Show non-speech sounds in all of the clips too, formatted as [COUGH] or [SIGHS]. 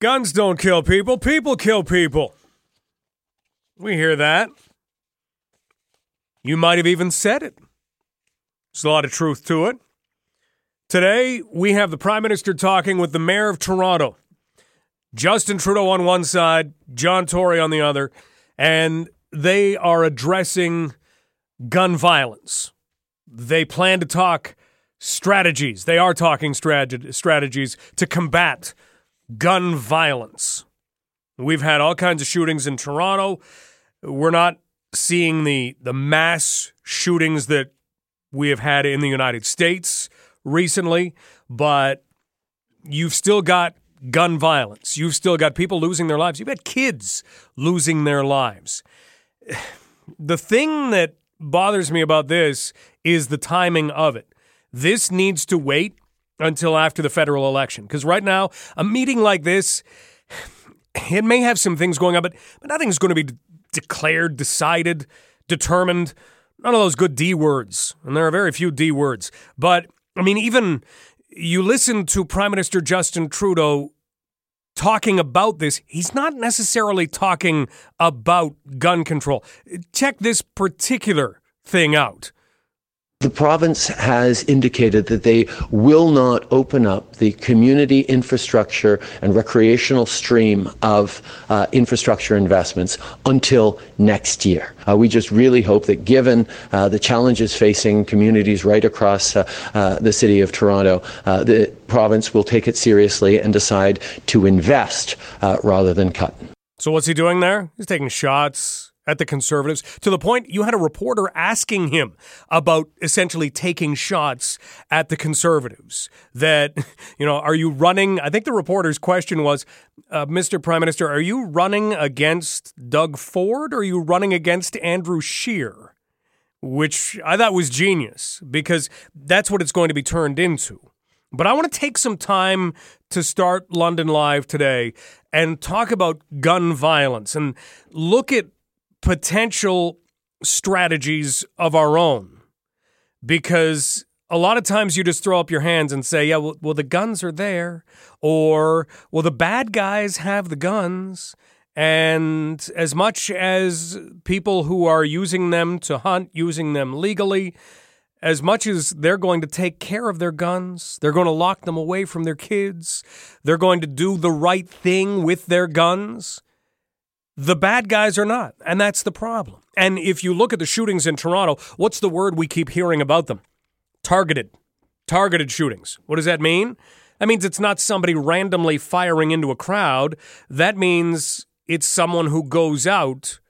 Guns don't kill people, people kill people. We hear that. You might have even said it. There's a lot of truth to it. Today, we have the Prime Minister talking with the Mayor of Toronto. Justin Trudeau on one side, John Tory on the other, and they are addressing gun violence. They plan to talk strategies. They are talking strat- strategies to combat gun violence. We've had all kinds of shootings in Toronto. We're not seeing the the mass shootings that we have had in the United States recently, but you've still got gun violence. You've still got people losing their lives. You've got kids losing their lives. [SIGHS] The thing that bothers me about this is the timing of it. This needs to wait until after the federal election. Because right now, a meeting like this, it may have some things going on, but, but nothing's going to be declared, decided, determined. None of those good D words. And there are very few D words. But, I mean, even you listen to Prime Minister Justin Trudeau talking about this, he's not necessarily talking about gun control. Check this particular thing out. The province has indicated that they will not open up the community infrastructure and recreational stream of uh, infrastructure investments until next year. Uh, we just really hope that given uh, the challenges facing communities right across uh, uh, the city of Toronto, uh, the province will take it seriously and decide to invest rather than cut. So what's he doing there? He's taking shots at the conservatives to the point you had a reporter asking him about essentially taking shots at the conservatives that [LAUGHS] you know are you running i think the reporter's question was uh, mr prime minister are you running against doug ford or are you running against andrew scheer? Which i thought was genius because that's what it's going to be turned into. But I want to take some time to start London Live today and talk about gun violence and look at potential strategies of our own because a lot of times you just throw up your hands and say, yeah, well, well, the guns are there, or, well, the bad guys have the guns. And as much as people who are using them to hunt, using them legally, as much as they're going to take care of their guns, they're going to lock them away from their kids, they're going to do the right thing with their guns. The bad guys are not, and that's the problem. And if you look at the shootings in Toronto, what's the word we keep hearing about them? Targeted. Targeted shootings. What does that mean? That means it's not somebody randomly firing into a crowd. That means it's someone who goes out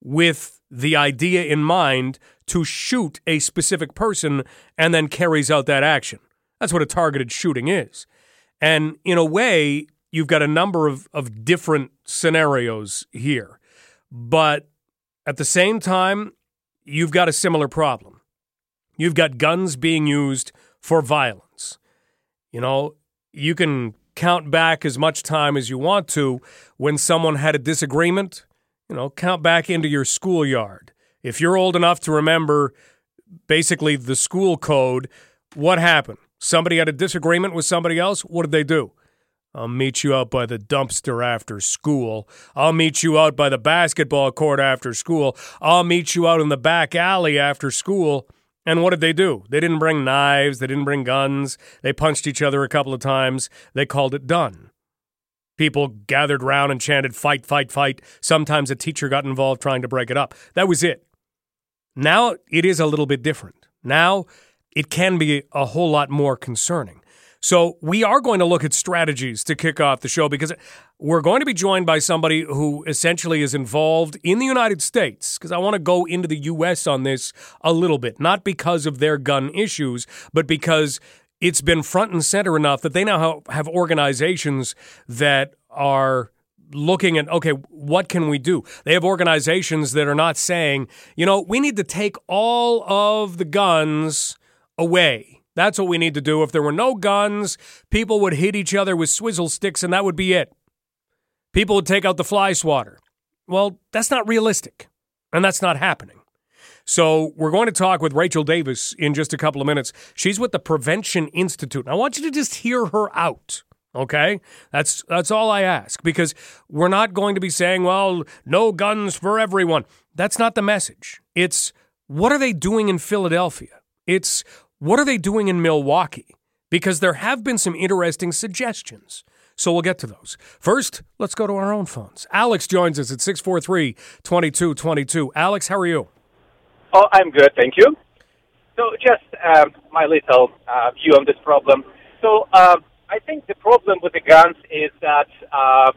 with the idea in mind to shoot a specific person and then carries out that action. That's what a targeted shooting is. And in a way, you've got a number of, of different scenarios here. But at the same time, you've got a similar problem. You've got guns being used for violence. You know, you can count back as much time as you want to when someone had a disagreement. You know, count back into your schoolyard. If you're old enough to remember basically the school code, what happened? Somebody had a disagreement with somebody else. What did they do? I'll meet you out by the dumpster after school. I'll meet you out by the basketball court after school. I'll meet you out in the back alley after school. And what did they do? They didn't bring knives. They didn't bring guns. They punched each other a couple of times. They called it done. People gathered round and chanted, fight, fight, fight. Sometimes a teacher got involved trying to break it up. That was it. Now it is a little bit different. Now it can be a whole lot more concerning. So we are going to look at strategies to kick off the show because we're going to be joined by somebody who essentially is involved in the United States because I want to go into the US on this a little bit, not because of their gun issues, but because it's been front and center enough that they now have organizations that are looking at okay what can we do? They have organizations that are not saying you know we need to take all of the guns away that's what we need to do. If there were no guns, people would hit each other with swizzle sticks and that would be it. People would take out the fly swatter. Well, that's not realistic, and that's not happening. So, we're going to talk with Rachel Davis in just a couple of minutes. She's with the Prevention Institute. I want you to just hear her out. Okay? That's that's all I ask because we're not going to be saying, well, no guns for everyone. That's not the message. It's what are they doing in Philadelphia? It's what are they doing in Milwaukee? Because there have been some interesting suggestions. So we'll get to those. First, let's go to our own phones. Alex joins us at 643 2222. Alex, how are you? Oh, I'm good, thank you. So, just um, my little uh, view on this problem. So, um, I think the problem with the guns is that uh,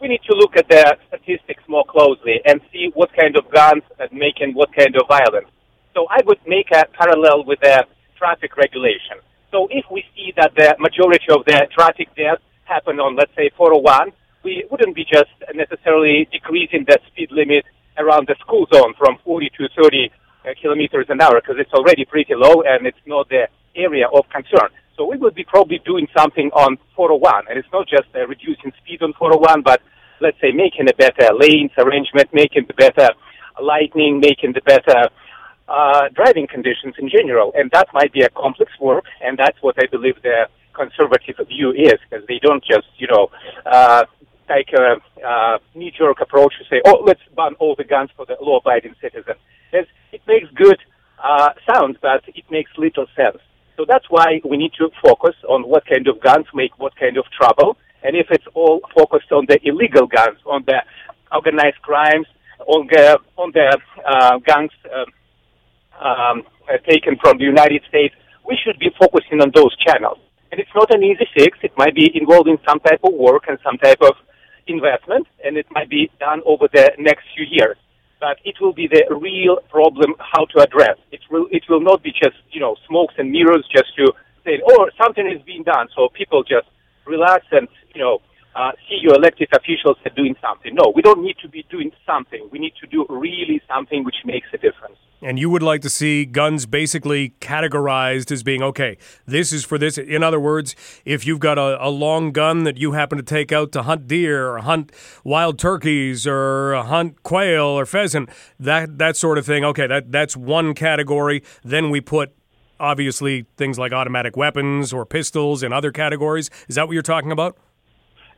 we need to look at the statistics more closely and see what kind of guns are making what kind of violence. So I would make a parallel with the traffic regulation. So if we see that the majority of the traffic deaths happen on, let's say, 401, we wouldn't be just necessarily decreasing the speed limit around the school zone from 40 to 30 uh, kilometers an hour because it's already pretty low and it's not the area of concern. So we would be probably doing something on 401, and it's not just uh, reducing speed on 401, but let's say making a better lanes arrangement, making the better lighting, making the better uh, driving conditions in general. And that might be a complex work, and that's what I believe the conservative view is, because they don't just, you know, uh, take a uh, knee-jerk approach to say, oh, let's ban all the guns for the law-abiding citizen. It's, it makes good uh, sound, but it makes little sense. So that's why we need to focus on what kind of guns make what kind of trouble. And if it's all focused on the illegal guns, on the organized crimes, on the, on the uh, guns um, um, taken from the United States, we should be focusing on those channels. And it's not an easy fix. It might be involving some type of work and some type of investment, and it might be done over the next few years but it will be the real problem how to address. It will, it will not be just, you know, smokes and mirrors just to say, oh, something is being done. So people just relax and, you know, uh, see your elected officials are doing something. No, we don't need to be doing something. We need to do really something which makes a difference. And you would like to see guns basically categorized as being okay, this is for this. In other words, if you've got a, a long gun that you happen to take out to hunt deer or hunt wild turkeys or hunt quail or pheasant, that, that sort of thing, okay, that, that's one category. Then we put obviously things like automatic weapons or pistols in other categories. Is that what you're talking about?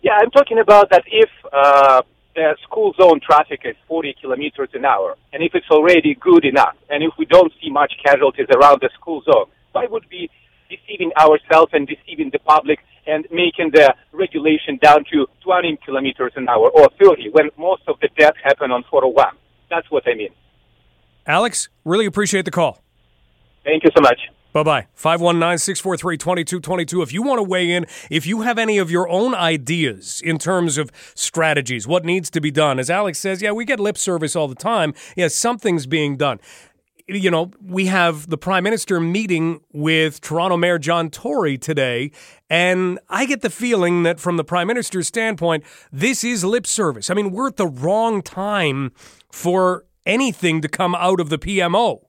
Yeah, I'm talking about that if uh, the school zone traffic is 40 kilometers an hour, and if it's already good enough, and if we don't see much casualties around the school zone, why would we deceiving ourselves and deceiving the public and making the regulation down to 20 kilometers an hour or 30 when most of the deaths happen on 401? That's what I mean. Alex, really appreciate the call. Thank you so much. Bye bye. 519 643 2222. If you want to weigh in, if you have any of your own ideas in terms of strategies, what needs to be done, as Alex says, yeah, we get lip service all the time. Yeah, something's being done. You know, we have the prime minister meeting with Toronto Mayor John Tory today, and I get the feeling that from the prime minister's standpoint, this is lip service. I mean, we're at the wrong time for anything to come out of the PMO.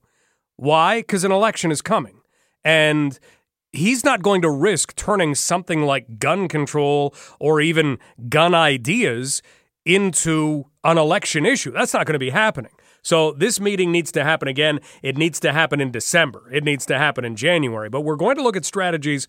Why? Because an election is coming. And he's not going to risk turning something like gun control or even gun ideas into an election issue. That's not going to be happening. So this meeting needs to happen again. It needs to happen in December. It needs to happen in January. But we're going to look at strategies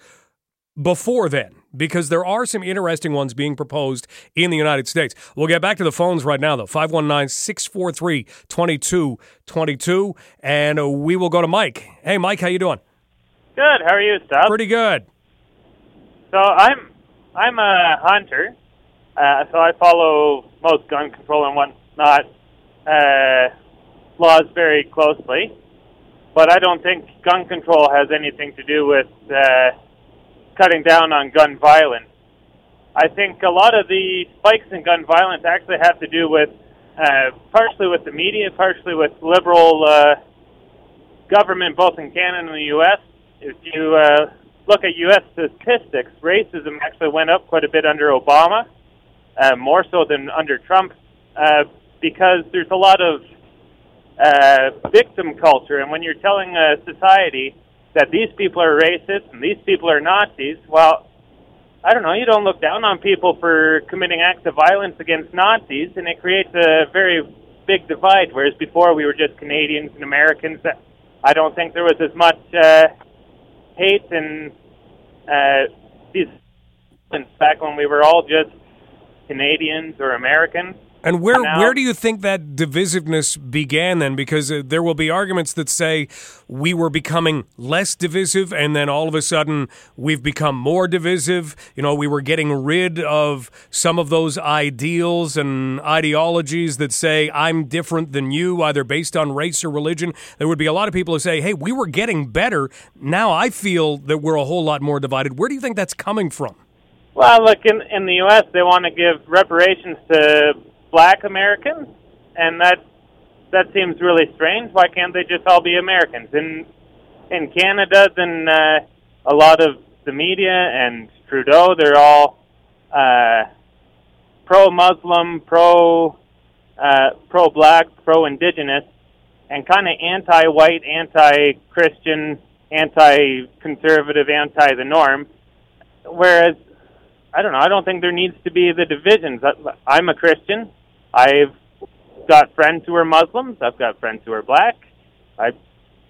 before then because there are some interesting ones being proposed in the United States. We'll get back to the phones right now though. 519-643-2222 and we will go to Mike. Hey Mike, how you doing? Good. How are you, Stubb? Pretty good. So I'm I'm a hunter, uh, so I follow most gun control and whatnot uh, laws very closely. But I don't think gun control has anything to do with uh, cutting down on gun violence. I think a lot of the spikes in gun violence actually have to do with uh, partially with the media, partially with liberal uh, government, both in Canada and the U.S if you uh, look at U.S. statistics, racism actually went up quite a bit under Obama, uh, more so than under Trump, uh, because there's a lot of uh, victim culture. And when you're telling a society that these people are racist and these people are Nazis, well, I don't know, you don't look down on people for committing acts of violence against Nazis, and it creates a very big divide, whereas before we were just Canadians and Americans. I don't think there was as much uh, and uh, these back when we were all just Canadians or Americans. And where Now- where do you think that divisiveness began then? Because uh, there will be arguments that say we were becoming less divisive, and then all of a sudden we've become more divisive. You know, we were getting rid of some of those ideals and ideologies that say I'm different than you, either based on race or religion. There would be a lot of people who say, "Hey, we were getting better. Now I feel that we're a whole lot more divided." Where do you think that's coming from? Well, look in in the U.S. they want to give reparations to Black Americans, and that that seems really strange. Why can't they just all be Americans? In in Canada, then uh, a lot of the media and Trudeau, they're all uh, pro-Muslim, pro uh, pro-black, pro-indigenous, and kind of anti-white, anti-Christian, anti-conservative, anti the norm. Whereas I don't know. I don't think there needs to be the divisions. I'm a Christian. I've got friends who are Muslims. I've got friends who are black. It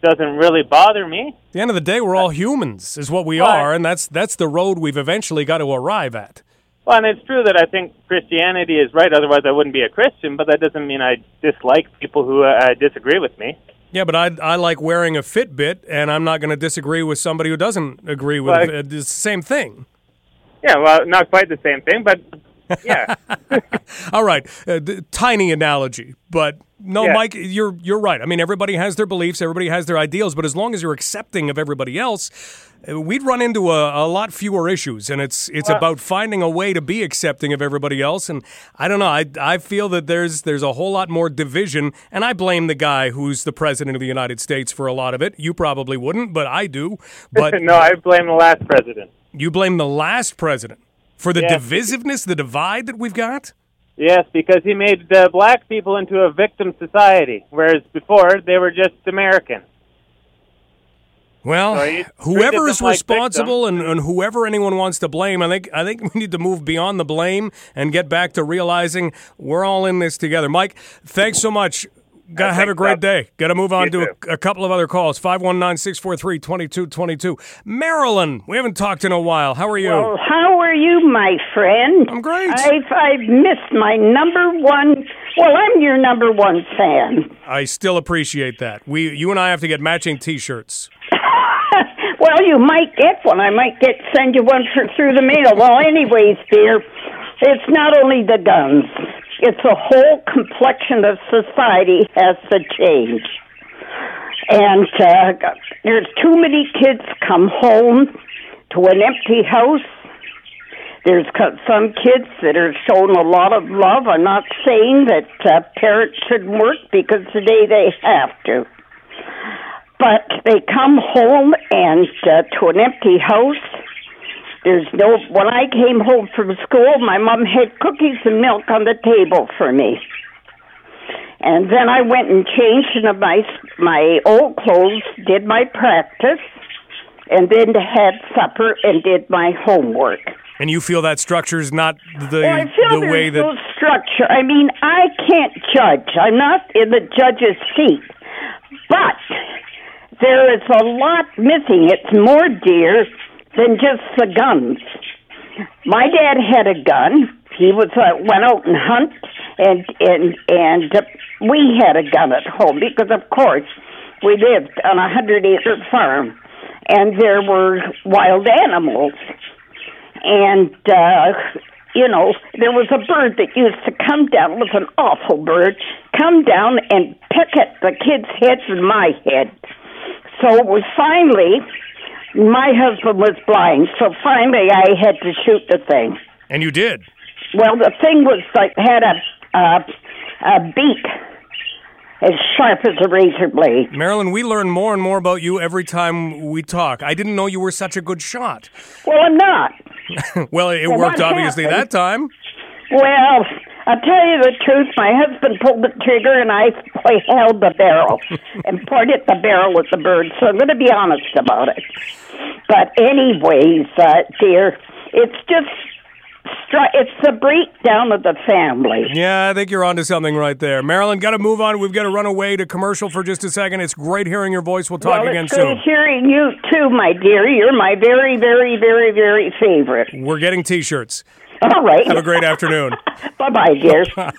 doesn't really bother me. At the end of the day, we're all humans, is what we are, and that's that's the road we've eventually got to arrive at. Well, and it's true that I think Christianity is right. Otherwise, I wouldn't be a Christian. But that doesn't mean I dislike people who uh, disagree with me. Yeah, but I I like wearing a Fitbit, and I'm not going to disagree with somebody who doesn't agree with Well, I- it. It's the same thing. Yeah, well, not quite the same thing, but [LAUGHS] yeah. [LAUGHS] All right, uh, d- tiny analogy, but no, Yeah. Mike, you're you're right. I mean, everybody has their beliefs, everybody has their ideals, but as long as you're accepting of everybody else, uh, we'd run into a, a lot fewer issues. And it's it's about finding a way to be accepting of everybody else. And I don't know, I I feel that there's there's a whole lot more division, and I blame the guy who's the president of the United States for a lot of it. You probably wouldn't, but I do. But [LAUGHS] no, I blame the last president. you blame the last president for the Yeah. divisiveness, the divide that we've got. Yes, because he made uh, black people into a victim society, whereas before they were just Americans. Well, So whoever is like responsible and, and whoever anyone wants to blame, I think I think we need to move beyond the blame and get back to realizing we're all in this together. Mike, thanks so much. Got to have a great Rob. day. Got to move on You to a, a couple of other calls. 519-643-2222. Marilyn, we haven't talked in a while. How are you? Well, how are you, my friend? I'm great. I've, I've missed my number one. Well, I'm your number one fan. I still appreciate that. We you and I have to get matching t-shirts. [LAUGHS] well, you might get one. I might get send you one for through the mail. Well, anyways, dear, it's not only the guns. It's the whole complexion of society has to change. And uh, there's too many kids come home to an empty house. There's some kids that are shown a lot of love. I'm not saying that uh, parents shouldn't work because today they have to. But they come home and uh, to an empty house. There's no. When I came home from school, my mom had cookies and milk on the table for me. And then I went and changed into my my old clothes, did my practice, and then had supper and did my homework. And you feel that structure's not the Well, I feel the way that no structure. I mean, I can't judge. I'm not in the judge's seat, but there is a lot missing. It's more dear than just the guns. My dad had a gun. He was uh, went out and hunt, and and and uh, we had a gun at home because, of course, we lived on a hundred acre farm, and there were wild animals and uh you know there was a bird that used to come down it was an awful bird come down and peck at the kids heads and my head so was finally my husband was blind so finally i had to shoot the thing and you did. well the thing was like had a uh a beak as sharp as a razor blade Marilyn, we learn more and more about you every time we talk. I didn't know you were such a good shot. well i'm not [LAUGHS] Well, it Well, worked obviously happened? that time. Well, I'll tell you the truth. My husband pulled the trigger, and I [LAUGHS] held the barrel [LAUGHS] and pointed the barrel at the bird. So I'm going to be honest about it. But anyways, uh, dear, it's just stri- it's the breakdown of the family. Yeah, I think you're onto something right there. Marilyn, got to move on. We've got to run away to commercial for just a second. It's great hearing your voice. We'll talk well, again it's soon. hearing you too, my dear. You're my very, very, very, very favorite. We're getting T-shirts. All right. Have a great afternoon. [LAUGHS] bye bye, dear. Bye.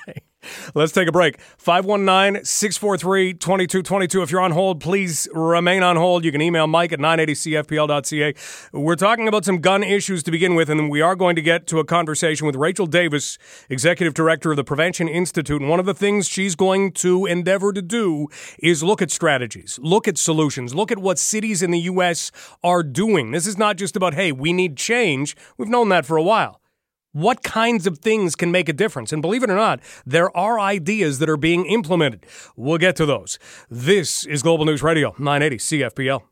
Let's take a break. 519 643 2222. If you're on hold, please remain on hold. You can email Mike at 980cfpl.ca. We're talking about some gun issues to begin with, and we are going to get to a conversation with Rachel Davis, Executive Director of the Prevention Institute. And one of the things she's going to endeavor to do is look at strategies, look at solutions, look at what cities in the U.S. are doing. This is not just about, hey, we need change. We've known that for a while. What kinds of things can make a difference? And believe it or not, there are ideas that are being implemented. We'll get to those. This is Global News Radio, 980 CFPL.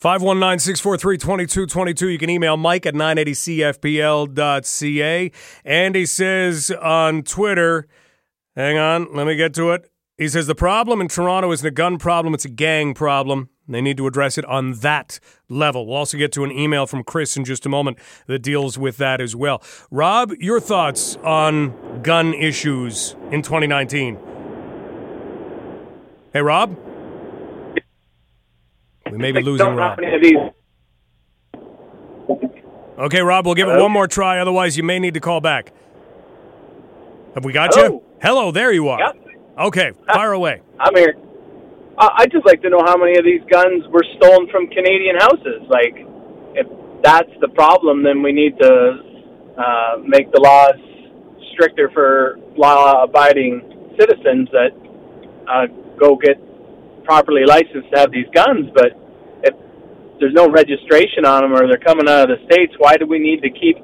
519 643 2222. You can email Mike at 980cfpl.ca. Andy says on Twitter, hang on, let me get to it. He says the problem in Toronto isn't a gun problem, it's a gang problem. They need to address it on that level. We'll also get to an email from Chris in just a moment that deals with that as well. Rob, your thoughts on gun issues in 2019? Hey, Rob? We may be losing Rob. Okay, Rob, we'll give it one more try. Otherwise, you may need to call back. Have we got Hello. you? Hello, there you are. Yep. Okay, fire away. I'm here. I'd just like to know how many of these guns were stolen from Canadian houses. Like, if that's the problem, then we need to uh, make the laws stricter for law-abiding citizens that uh, go get properly licensed to have these guns. But if there's no registration on them or they're coming out of the states, why do we need to keep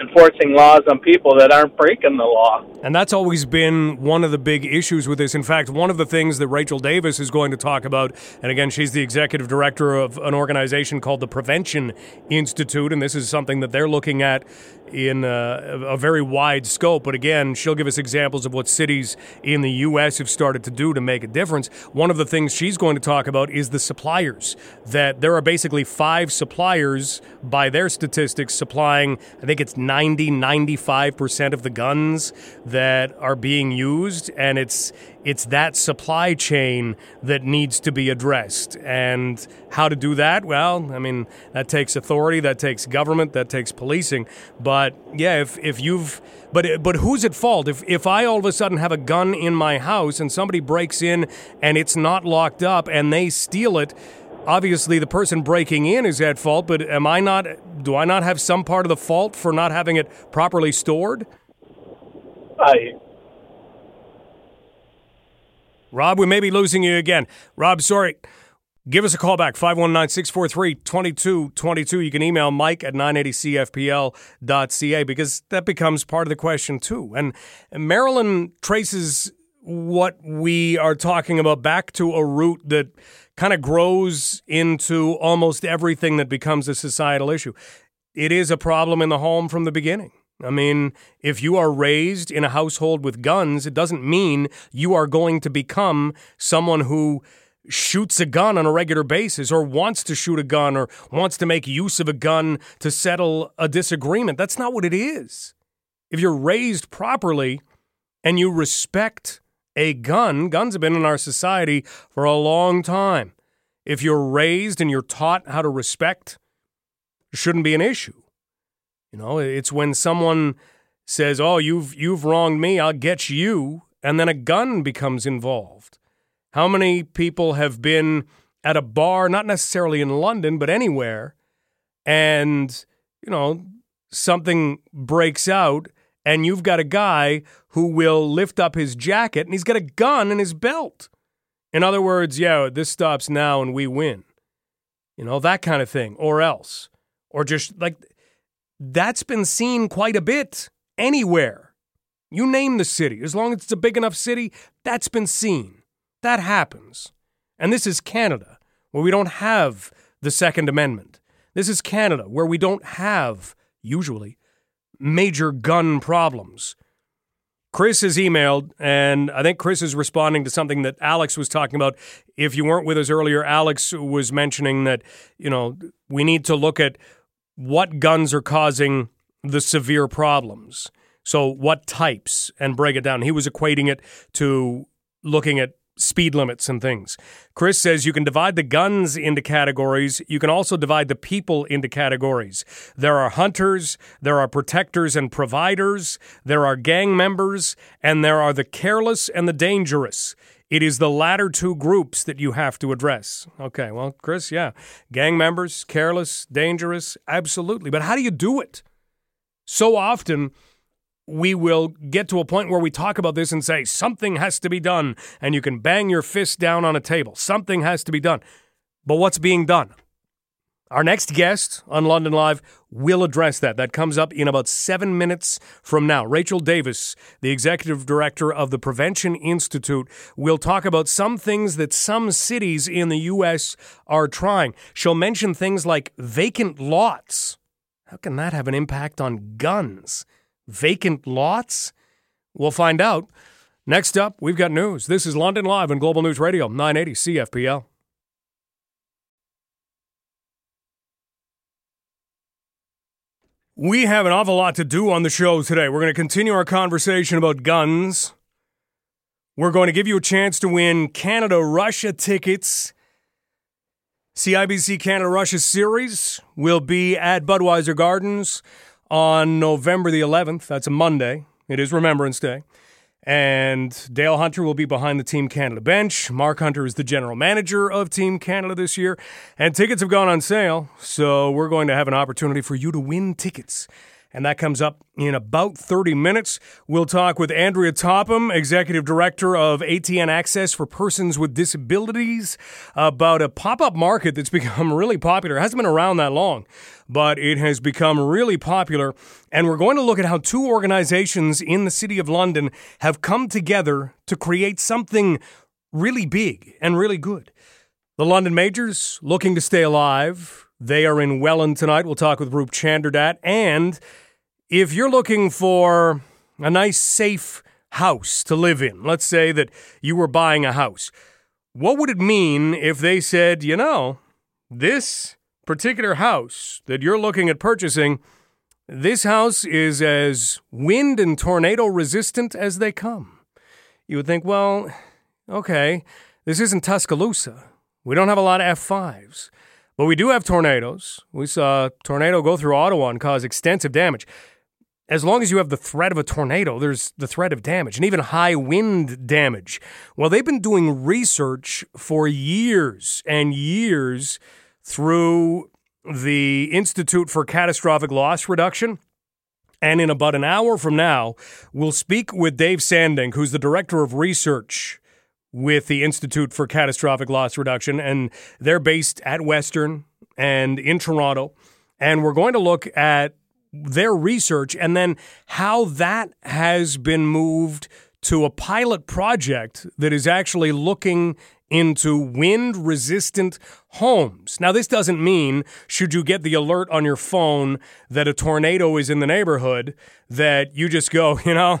enforcing laws on people that aren't breaking the law? And that's always been one of the big issues with this. In fact, one of the things that Rachel Davis is going to talk about, and again, she's the executive director of an organization called the Prevention Institute, and this is something that they're looking at in uh, a very wide scope. But again, she'll give us examples of what cities in the U.S. have started to do to make a difference. One of the things she's going to talk about is the suppliers, that there are basically five suppliers by their statistics supplying, I think it's 90, 95% of the guns that are being used. And it's, it's that supply chain that needs to be addressed. And how to do that? Well, I mean, that takes authority, that takes government, that takes policing. But yeah, if, if you've but but who's at fault? If if I all of a sudden have a gun in my house and somebody breaks in and it's not locked up and they steal it, obviously the person breaking in is at fault. But am I not? Do I not have some part of the fault for not having it properly stored? I, Rob, we may be losing you again. Rob, sorry. Give us a call back, 519 643 2222. You can email mike at 980cfpl.ca because that becomes part of the question, too. And Marilyn traces what we are talking about back to a root that kind of grows into almost everything that becomes a societal issue. It is a problem in the home from the beginning. I mean, if you are raised in a household with guns, it doesn't mean you are going to become someone who shoots a gun on a regular basis or wants to shoot a gun or wants to make use of a gun to settle a disagreement. That's not what it is. If you're raised properly and you respect a gun, guns have been in our society for a long time. If you're raised and you're taught how to respect, shouldn't be an issue. You know, it's when someone says, "Oh, you've you've wronged me, I'll get you," and then a gun becomes involved. How many people have been at a bar, not necessarily in London, but anywhere, and, you know, something breaks out, and you've got a guy who will lift up his jacket and he's got a gun in his belt. In other words, yeah, this stops now and we win. You know, that kind of thing. Or else. Or just like that's been seen quite a bit anywhere. You name the city. As long as it's a big enough city, that's been seen. That happens. And this is Canada, where we don't have the Second Amendment. This is Canada, where we don't have, usually, major gun problems. Chris has emailed, and I think Chris is responding to something that Alex was talking about. If you weren't with us earlier, Alex was mentioning that, you know, we need to look at what guns are causing the severe problems. So, what types, and break it down. He was equating it to looking at speed limits and things. Chris says you can divide the guns into categories. You can also divide the people into categories. There are hunters, there are protectors and providers, there are gang members, and there are the careless and the dangerous. It is the latter two groups that you have to address. Okay, well, Chris, yeah. Gang members, careless, dangerous, absolutely. But how do you do it? So often, we will get to a point where we talk about this and say something has to be done, and you can bang your fist down on a table. Something has to be done. But what's being done? Our next guest on London Live will address that. That comes up in about seven minutes from now. Rachel Davis, the executive director of the Prevention Institute, will talk about some things that some cities in the U.S. are trying. She'll mention things like vacant lots. How can that have an impact on guns? vacant lots? We'll find out. Next up, we've got news. This is London Live on Global News Radio, 980 CFPL. We have an awful lot to do on the show today. We're going to continue our conversation about guns. We're going to give you a chance to win Canada Russia tickets. CIBC Canada Russia series will be at Budweiser Gardens on November the 11th. That's a Monday. It is Remembrance Day. And Dale Hunter will be behind the Team Canada bench. Mark Hunter is the general manager of Team Canada this year. And tickets have gone on sale. So we're going to have an opportunity for you to win tickets and that comes up in about 30 minutes. We'll talk with Andrea Topham, Executive Director of ATN Access for Persons with Disabilities, about a pop up market that's [LAUGHS] become really popular. It hasn't been around that long, but it has become really popular. And we're going to look at how two organizations in the City of London have come together to create something really big and really good. The London Majors looking to stay alive. They are in Welland tonight. We'll talk with Roop Chanderdat and if you're looking for a nice, safe house to live in, let's say that you were buying a house, what would it mean if they said, you know, this particular house that you're looking at purchasing, this house is as wind and tornado resistant as they come? You would think, well, okay, this isn't Tuscaloosa. We don't have a lot of F5s. But we do have tornadoes. We saw a tornado go through Ottawa and cause extensive damage as long as you have the threat of a tornado, there's the threat of damage and even high wind damage. Well, they've been doing research for years and years through the Institute for Catastrophic Loss Reduction. And in about an hour from now, we'll speak with Dave Sandink, who's the director of research with the Institute for Catastrophic Loss Reduction. And they're based at Western and in Toronto. And we're going to look at their research and then how that has been moved to a pilot project that is actually looking into wind resistant homes. Now, this doesn't mean, should you get the alert on your phone that a tornado is in the neighborhood, that you just go, [LAUGHS] you know,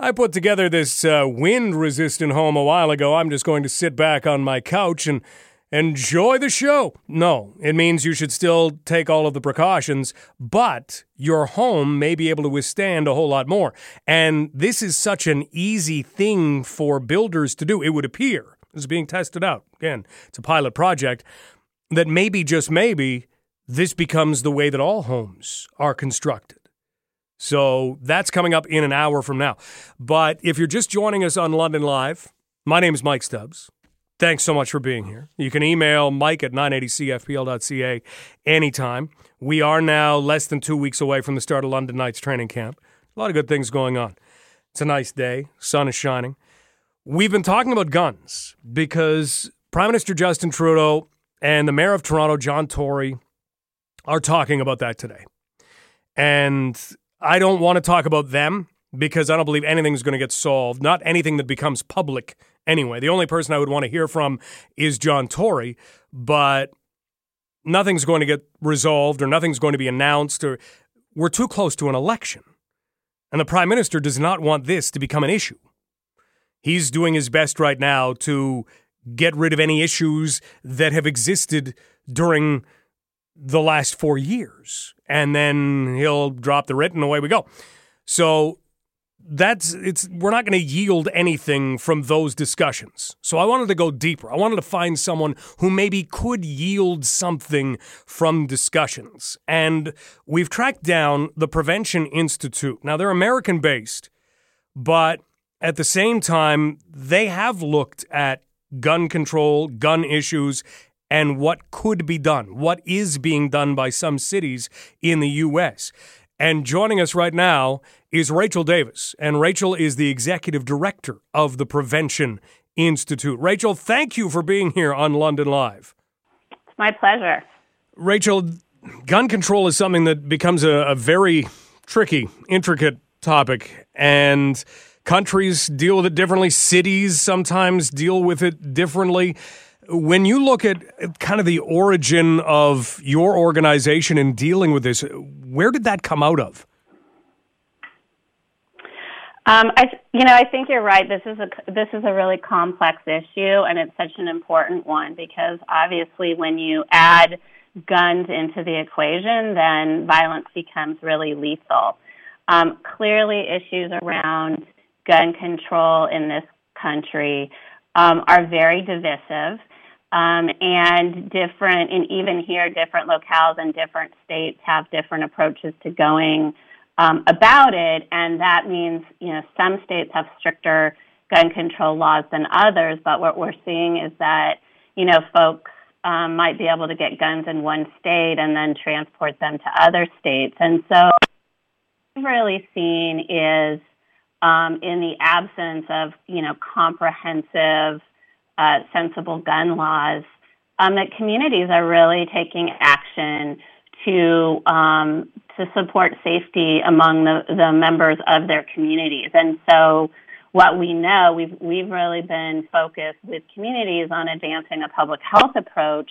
I put together this uh, wind resistant home a while ago. I'm just going to sit back on my couch and enjoy the show. No, it means you should still take all of the precautions, but your home may be able to withstand a whole lot more. And this is such an easy thing for builders to do, it would appear. This is being tested out. Again, it's a pilot project that maybe, just maybe, this becomes the way that all homes are constructed. So that's coming up in an hour from now. But if you're just joining us on London Live, my name is Mike Stubbs. Thanks so much for being here. You can email mike at 980cfpl.ca anytime. We are now less than two weeks away from the start of London Knights training camp. A lot of good things going on. It's a nice day, sun is shining. We've been talking about guns because Prime Minister Justin Trudeau and the Mayor of Toronto, John Tory, are talking about that today. And I don't want to talk about them because I don't believe anything's going to get solved, not anything that becomes public anyway. The only person I would want to hear from is John Tory, but nothing's going to get resolved or nothing's going to be announced or we're too close to an election. And the prime minister does not want this to become an issue. He's doing his best right now to get rid of any issues that have existed during the last four years, and then he'll drop the writ and away we go. So that's it's we're not going to yield anything from those discussions. So I wanted to go deeper. I wanted to find someone who maybe could yield something from discussions. And we've tracked down the Prevention Institute. Now they're American based, but at the same time they have looked at gun control, gun issues and what could be done, what is being done by some cities in the US. And joining us right now is Rachel Davis. And Rachel is the executive director of the Prevention Institute. Rachel, thank you for being here on London Live. It's my pleasure. Rachel, gun control is something that becomes a, a very tricky, intricate topic. And countries deal with it differently, cities sometimes deal with it differently when you look at kind of the origin of your organization in dealing with this, where did that come out of? Um, I, you know, I think you're right. This is a this is a really complex issue, and it's such an important one because obviously, when you add guns into the equation, then violence becomes really lethal. Um, clearly, issues around gun control in this country um, are very divisive. Um, and different, and even here, different locales and different states have different approaches to going um, about it. And that means, you know, some states have stricter gun control laws than others. But what we're seeing is that, you know, folks um, might be able to get guns in one state and then transport them to other states. And so, what we've really seen is um, in the absence of, you know, comprehensive uh, sensible gun laws, um, that communities are really taking action to um, to support safety among the, the members of their communities. And so, what we know, we've we've really been focused with communities on advancing a public health approach,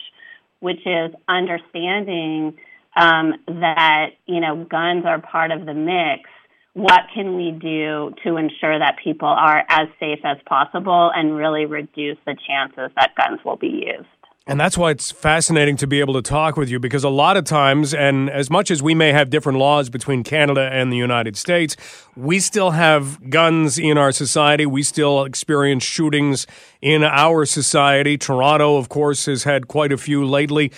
which is understanding um, that you know guns are part of the mix what can we do to ensure that people are as safe as possible and really reduce the chances that guns will be used. And that's why it's fascinating to be able to talk with you because a lot of times, and as much as we may have different laws between Canada and the United States, we still have guns in our society. We still experience shootings in our society. Toronto, of course, has had quite a few lately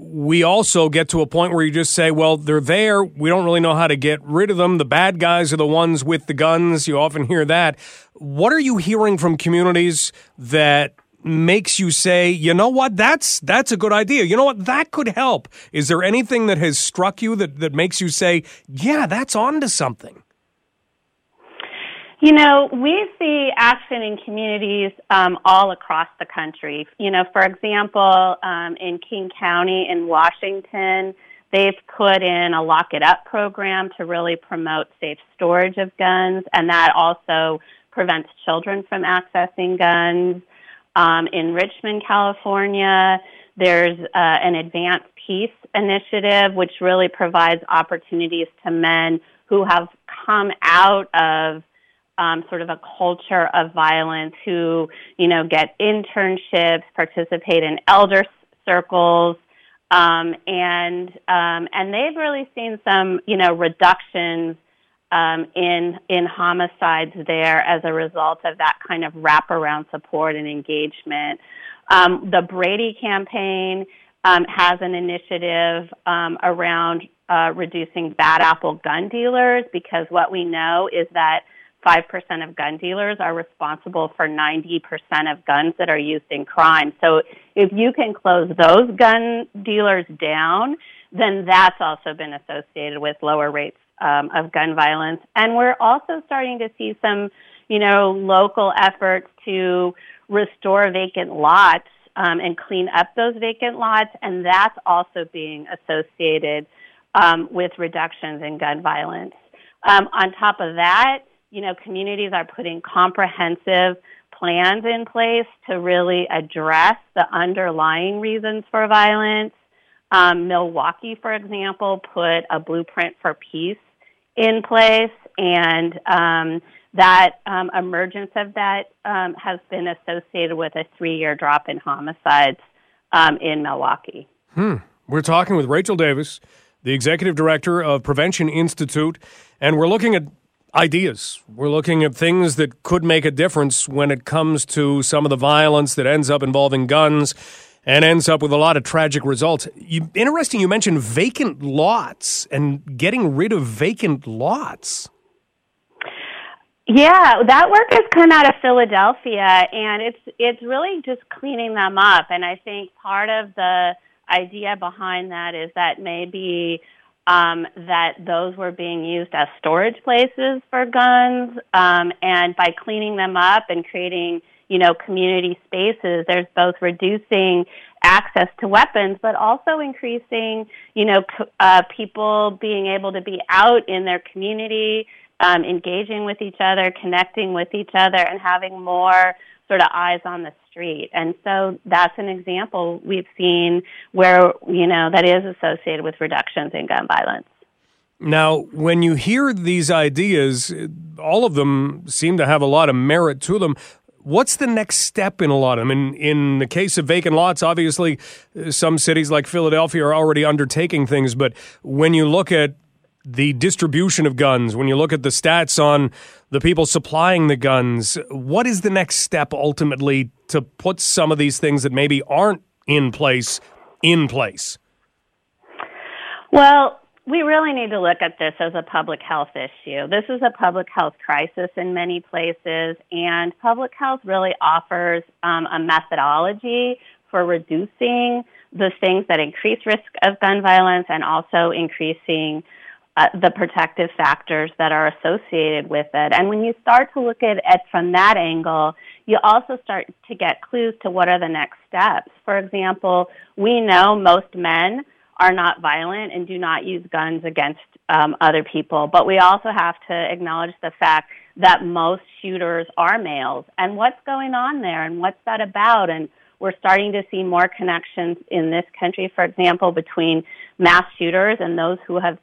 we also get to a point where you just say, well, they're there. We don't really know how to get rid of them. The bad guys are the ones with the guns. You often hear that. What are you hearing from communities that makes you say, you know what, that's that's a good idea. You know what, that could help. Is there anything that has struck you that, that makes you say, yeah, that's on to something? You know, we see action in communities um, all across the country. You know, for example, um, in King County in Washington, they've put in a lock it up program to really promote safe storage of guns, and that also prevents children from accessing guns. Um, in Richmond, California, there's uh, an Advance Peace initiative, which really provides opportunities to men who have come out of um, sort of a culture of violence who, you know, get internships, participate in elder circles, um, and um, and they've really seen some, you know, reductions um, in in homicides there as a result of that kind of wraparound support and engagement. Um, the Brady campaign um, has an initiative around uh, reducing bad apple gun dealers because what we know is that 5% of gun dealers are responsible for 90% of guns that are used in crime. So if you can close those gun dealers down, then that's also been associated with lower rates um, of gun violence. And we're also starting to see some, you know, local efforts to restore vacant lots um, and clean up those vacant lots, and that's also being associated um, with reductions in gun violence. Um, on top of that, you know, communities are putting comprehensive plans in place to really address the underlying reasons for violence. Um, Milwaukee, for example, put a blueprint for peace in place, and um, that um, emergence of that um, has been associated with a three year drop in homicides um, in Milwaukee. Hmm. We're talking with Rachel Davis, the executive director of Prevention Institute, and we're looking at ideas. We're looking at things that could make a difference when it comes to some of the violence that ends up involving guns and ends up with a lot of tragic results. You, interesting, you mentioned vacant lots and getting rid of vacant lots. Yeah, that work has come out of Philadelphia, and it's it's really just cleaning them up. And I think part of the idea behind that is that maybe um, that those were being used as storage places for guns, um, and by cleaning them up and creating, you know, community spaces, there's both reducing access to weapons, but also increasing, you know, uh, people being able to be out in their community, um, engaging with each other, connecting with each other, and having more sort of eyes on the street. And so that's an example we've seen where, you know, that is associated with reductions in gun violence. Now, when you hear these ideas, all of them seem to have a lot of merit to them. What's the next step in a lot of them? In, in the case of vacant lots, obviously, uh, some cities like Philadelphia are already undertaking things. But when you look at the distribution of guns, when you look at the stats on the people supplying the guns, what is the next step ultimately to put some of these things that maybe aren't in place in place? Well, we really need to look at this as a public health issue. This is a public health crisis in many places, and public health really offers um, a methodology for reducing the things that increase risk of gun violence and also increasing uh, the protective factors that are associated with it. And when you start to look at it from that angle, you also start to get clues to what are the next steps. For example, we know most men are not violent and do not use guns against um, other people, but we also have to acknowledge the fact that most shooters are males. And what's going on there and what's that about? And we're starting to see more connections in this country, for example, between mass shooters and those who have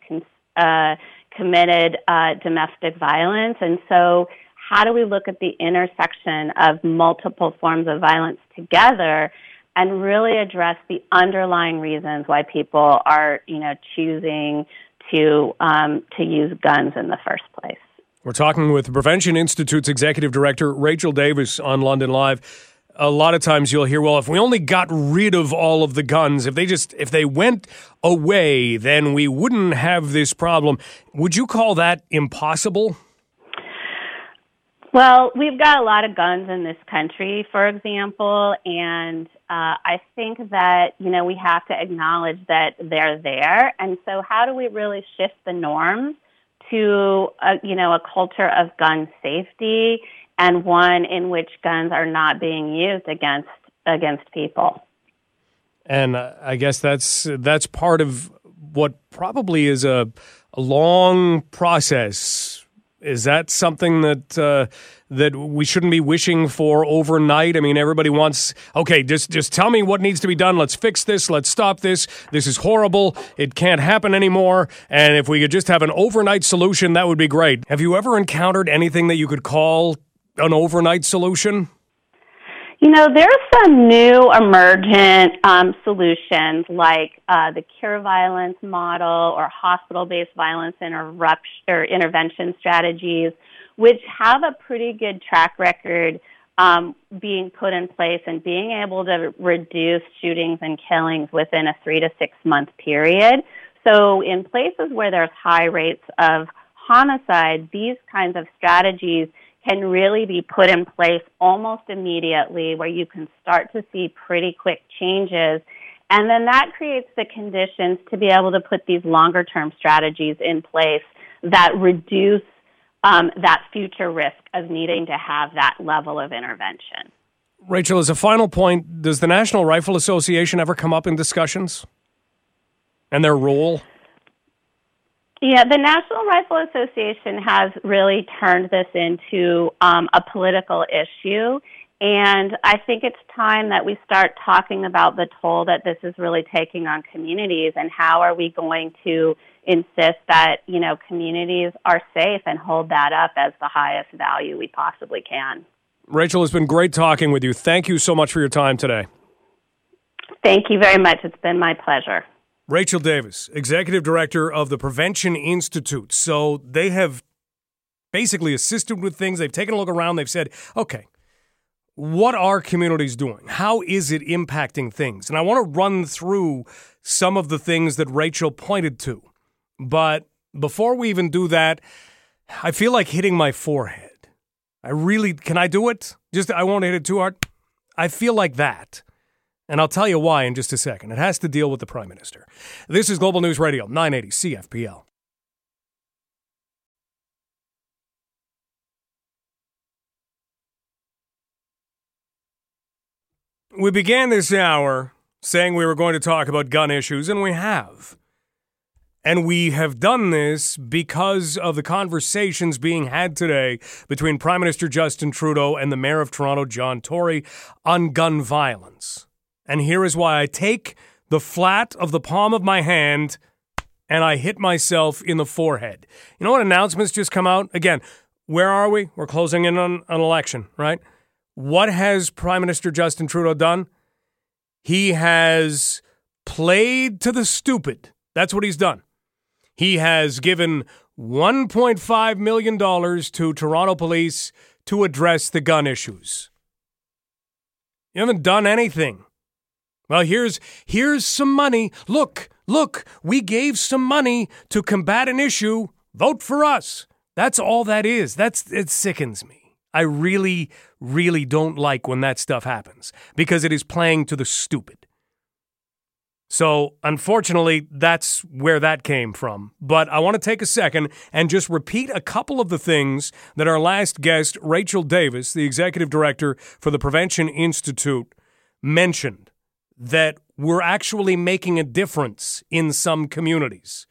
uh, committed uh, domestic violence. And so, how do we look at the intersection of multiple forms of violence together and really address the underlying reasons why people are, you know, choosing to um, to use guns in the first place? We're talking with Prevention Institute's executive director Rachel Davis on London Live a lot of times you'll hear, well, if we only got rid of all of the guns, if they just if they went away, then we wouldn't have this problem. Would you call that impossible? Well, we've got a lot of guns in this country, for example, and uh, I think that you know we have to acknowledge that they're there, and so how do we really shift the norms to a, you know a culture of gun safety and one in which guns are not being used against against people. And I guess that's that's part of what probably is a, a long process. Is that something that uh, that we shouldn't be wishing for overnight? I mean, everybody wants okay. Just just tell me what needs to be done. Let's fix this. Let's stop this. This is horrible. It can't happen anymore. And if we could just have an overnight solution, that would be great. Have you ever encountered anything that you could call an overnight solution? You know, there's some new emergent um, solutions like uh, the cure violence model or hospital based violence or intervention strategies, which have a pretty good track record um, being put in place and being able to reduce shootings and killings within a three to six month period. So, in places where there's high rates of homicide, these kinds of strategies can really be put in place almost immediately where you can start to see pretty quick changes. And then that creates the conditions to be able to put these longer term strategies in place that reduce um, that future risk of needing to have that level of intervention. Rachel, as a final point, does the National Rifle Association ever come up in discussions and their role? Yeah, the National Rifle Association has really turned this into um, a political issue. And I think it's time that we start talking about the toll that this is really taking on communities and how are we going to insist that, you know, communities are safe and hold that up as the highest value we possibly can. Rachel, it's been great talking with you. Thank you so much for your time today. Thank you very much. It's been my pleasure. Rachel Davis, executive director of the Prevention Institute. So they have basically assisted with things. They've taken a look around. They've said, okay, what are communities doing? How is it impacting things? And I want to run through some of the things that Rachel pointed to. But before we even do that, I feel like hitting my forehead. I really can I do it? Just I won't hit it too hard. I feel like that. And I'll tell you why in just a second. It has to deal with the Prime Minister. This is Global News Radio, 980 CFPL. We began this hour saying we were going to talk about gun issues, and we have. And we have done this because of the conversations being had today between Prime Minister Justin Trudeau and the Mayor of Toronto, John Tory, on gun violence. And here is why I take the flat of the palm of my hand and I hit myself in the forehead. You know what announcements just come out? Again, where are we? We're closing in on an election, right? What has Prime Minister Justin Trudeau done? He has played to the stupid. That's what he's done. He has given $1.5 million to Toronto police to address the gun issues. You haven't done anything. Well, here's here's some money. Look, look, we gave some money to combat an issue. Vote for us. That's all that is. That's it sickens me. I really, really don't like when that stuff happens because it is playing to the stupid. So, unfortunately, that's where that came from. But I want to take a second and just repeat a couple of the things that our last guest, Rachel Davis, the executive director for the Prevention Institute, mentioned that we're actually making a difference in some communities.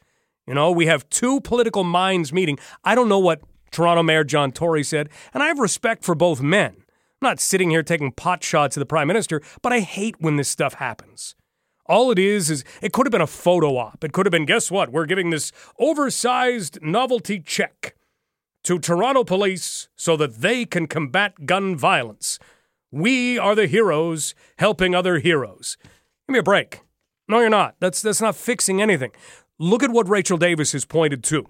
You know, we have two political minds meeting. I don't know what Toronto Mayor John Tory said, and I have respect for both men. I'm not sitting here taking pot shots at the Prime Minister, but I hate when this stuff happens. All it is is it could have been a photo op. It could have been, guess what? We're giving this oversized novelty check to Toronto police so that they can combat gun violence. We are the heroes helping other heroes. Give me a break. No, you're not. That's that's not fixing anything. Look at what Rachel Davis has pointed to.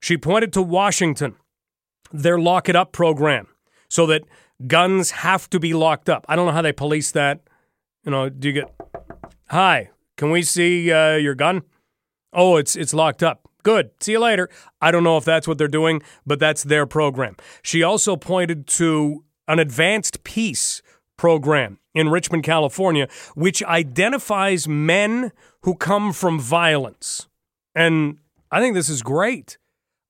She pointed to Washington their lock it up program so that guns have to be locked up. I don't know how they police that. You know, do you get Hi, can we see uh, your gun? Oh, it's it's locked up. Good. See you later. I don't know if that's what they're doing, but that's their program. She also pointed to an Advance Peace program in Richmond, California, which identifies men who come from violence. And I think this is great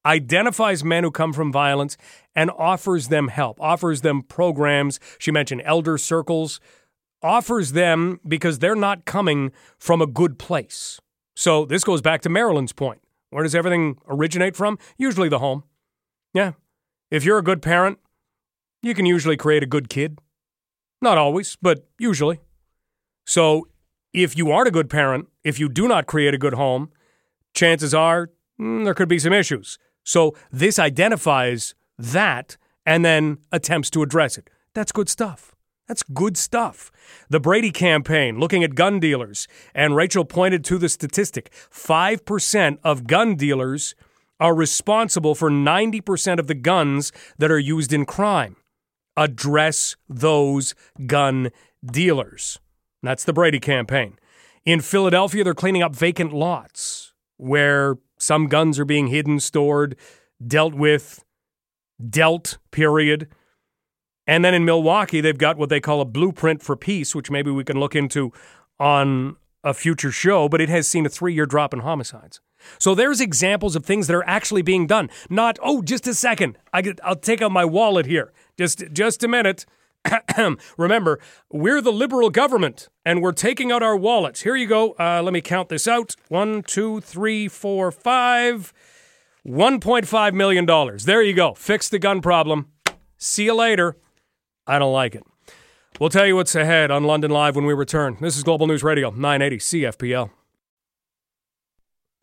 identifies men who come from violence and offers them help, offers them programs. She mentioned elder circles, offers them because they're not coming from a good place. So this goes back to Marilyn's point. Where does everything originate from? Usually the home. Yeah. If you're a good parent, you can usually create a good kid. Not always, but usually. So if you aren't a good parent, if you do not create a good home, chances are mm, there could be some issues. So this identifies that and then attempts to address it. That's good stuff. That's good stuff. The Brady campaign, looking at gun dealers, and Rachel pointed to the statistic 5% of gun dealers are responsible for 90% of the guns that are used in crime. Address those gun dealers. That's the Brady campaign. In Philadelphia, they're cleaning up vacant lots where some guns are being hidden, stored, dealt with, dealt, period. And then in Milwaukee, they've got what they call a blueprint for peace, which maybe we can look into on a future show, but it has seen a three year drop in homicides. So there's examples of things that are actually being done. Not, oh, just a second. I will take out my wallet here. Just, just a minute. [CLEARS THROAT] Remember, we're the liberal government and we're taking out our wallets. Here you go. Uh, let me count this out one, two, three, four, five. $1.5 million. There you go. Fix the gun problem. See you later. I don't like it. We'll tell you what's ahead on London Live when we return. This is Global News Radio, 980 CFPL.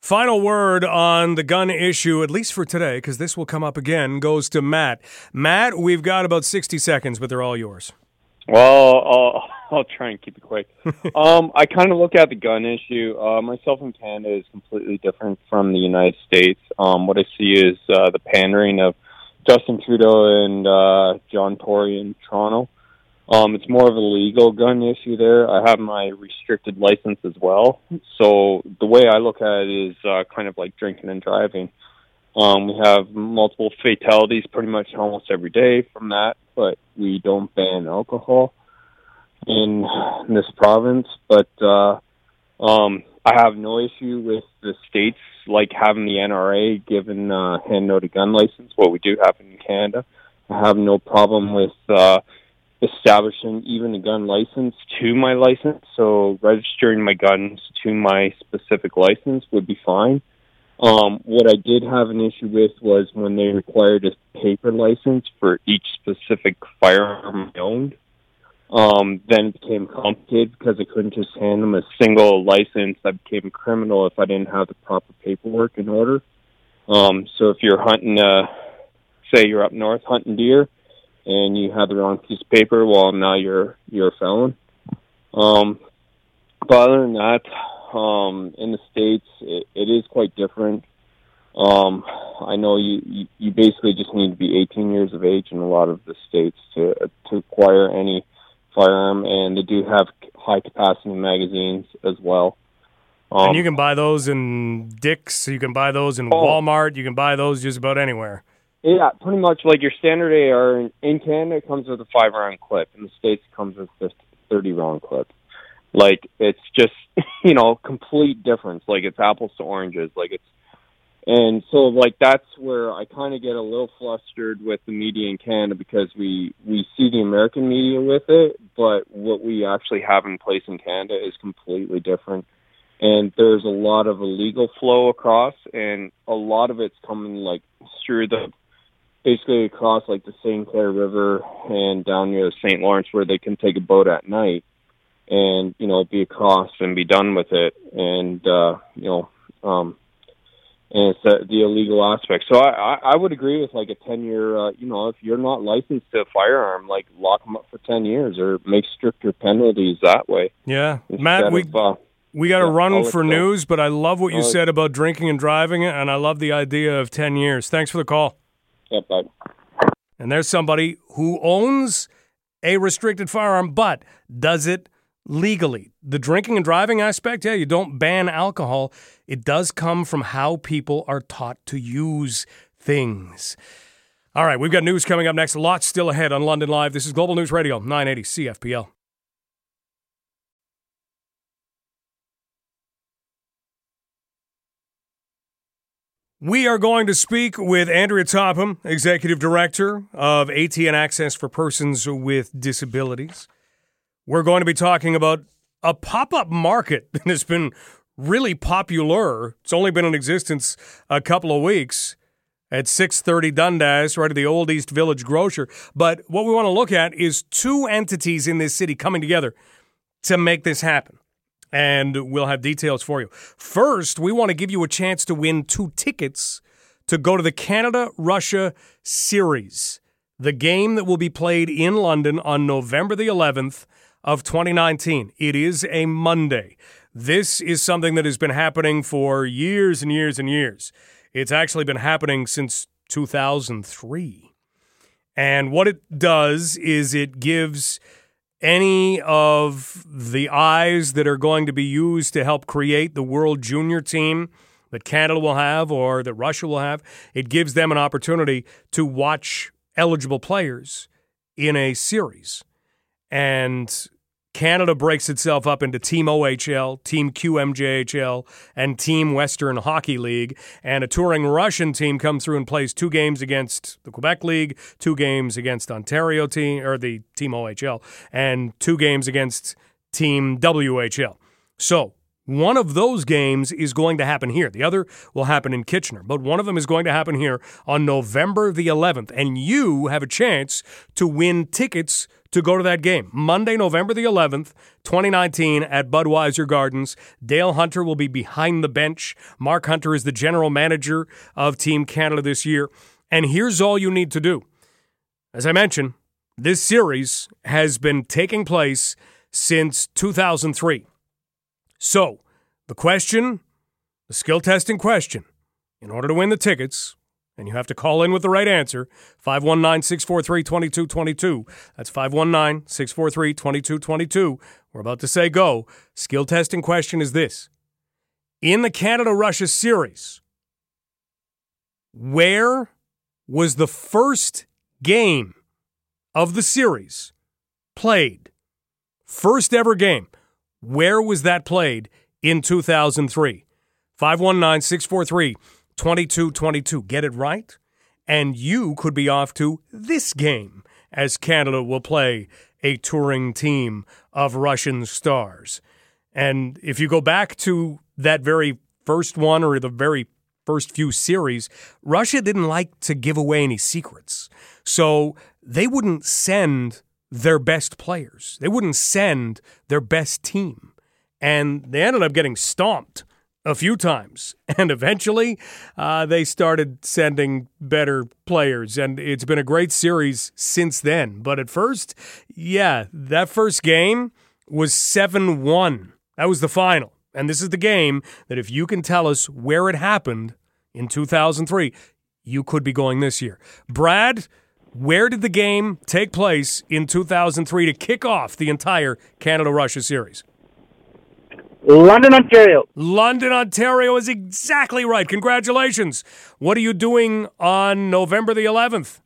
Final word on the gun issue, at least for today, because this will come up again, goes to Matt. Matt, we've got about 60 seconds, but they're all yours. Well, uh, [LAUGHS] I'll try and keep it quick. [LAUGHS] um, I kind of look at the gun issue. Uh, myself in Canada is completely different from the United States. Um, what I see is uh, the pandering of Justin Trudeau and uh, John Tory in Toronto. Um, it's more of a legal gun issue there. I have my restricted license as well. So the way I look at it is uh, kind of like drinking and driving. Um, we have multiple fatalities pretty much almost every day from that, but we don't ban alcohol in this province. But uh, um, I have no issue with the states like having the NRA given uh, hand noted gun license, what we do have in Canada. I have no problem with uh, establishing even a gun license to my license. So registering my guns to my specific license would be fine. Um, what I did have an issue with was when they required a paper license for each specific firearm I owned. Um, then it became complicated because I couldn't just hand them a single license. I became a criminal if I didn't have the proper paperwork in order. Um, so if you're hunting, uh, say you're up north hunting deer, and you have the wrong piece of paper, well, now you're you're a felon. Um, but other than that, um, in the states, it, it is quite different. Um, I know you, you you basically just need to be 18 years of age in a lot of the states to to acquire any firearm, and they do have high capacity magazines as well. Um, and you can buy those in Dick's. You can buy those in oh, Walmart. You can buy those just about anywhere. Yeah, pretty much like your standard AR in, in Canada comes with a five round clip. In the States it comes with just thirty round clip. Like it's just [LAUGHS] you know, complete difference. Like it's apples to oranges. Like it's and so like that's where I kind of get a little flustered with the media in Canada because we we see the American media with it, but what we actually have in place in Canada is completely different. And there's a lot of illegal flow across, and a lot of it's coming like through the basically across like the St. Clair River and down near the St. Lawrence where they can take a boat at night and, you know, be across and be done with it. And, uh, you know, um, and it's the, the illegal aspect. So I, I I would agree with like a 10 year, uh, you know, if you're not licensed to a firearm, like lock them up for 10 years or make stricter penalties that way. Yeah. Matt, we, uh, we got to yeah, run for news, but I love what you said about drinking and driving, and I love the idea of 10 years. Thanks for the call. Yep. And there's somebody who owns a restricted firearm, but does it legally. The drinking and driving aspect, yeah, you don't ban alcohol. It does come from how people are taught to use things. All right, we've got news coming up next. A lot still ahead on London Live. This is Global News Radio, 980 CFPL. We are going to speak with Andrea Topham, Executive Director of ATN Access for Persons with Disabilities. We're going to be talking about a pop up market [LAUGHS] that has been really popular. It's only been in existence a couple of weeks at 630 Dundas, right at the Old East Village Grocer. But what we want to look at is two entities in this city coming together to make this happen and we'll have details for you. First, we want to give you a chance to win two tickets to go to the Canada Russia Series, the game that will be played in London on November the 11th of 2019. It is a Monday. This is something that has been happening for years and years and years. It's actually been happening since 2003. And what it does is it gives any of the eyes that are going to be used to help create the World Junior team that Canada will have or that Russia will have, it gives them an opportunity to watch eligible players in a series. And Canada breaks itself up into Team OHL, Team QMJHL, and Team Western Hockey League. And a touring Russian team comes through and plays two games against the Quebec League, two games against Ontario team or the Team OHL, and two games against Team WHL. So one of those games is going to happen here. The other will happen in Kitchener, but one of them is going to happen here on November the 11th. And you have a chance to win tickets to go to that game. Monday, November the 11th, 2019, at Budweiser Gardens. Dale Hunter will be behind the bench. Mark Hunter is the general manager of Team Canada this year. And here's all you need to do. As I mentioned, this series has been taking place since 2003. So, the question, the skill testing question, in order to win the tickets, and you have to call in with the right answer 519 643 2222. That's 519 643 2222. We're about to say go. Skill testing question is this In the Canada Russia series, where was the first game of the series played? First ever game. Where was that played in 2003? 519 643 2222. Get it right? And you could be off to this game as Canada will play a touring team of Russian stars. And if you go back to that very first one or the very first few series, Russia didn't like to give away any secrets. So they wouldn't send their best players, they wouldn't send their best team. And they ended up getting stomped a few times. [LAUGHS] And eventually, uh, they started sending better players. And it's been a great series since then. But at first, yeah, that first game was 7 1. That was the final. And this is the game that if you can tell us where it happened in 2003, you could be going this year. Brad, where did the game take place in 2003 to kick off the entire Canada Russia series? London, Ontario. London, Ontario is exactly right. Congratulations. What are you doing on November the 11th?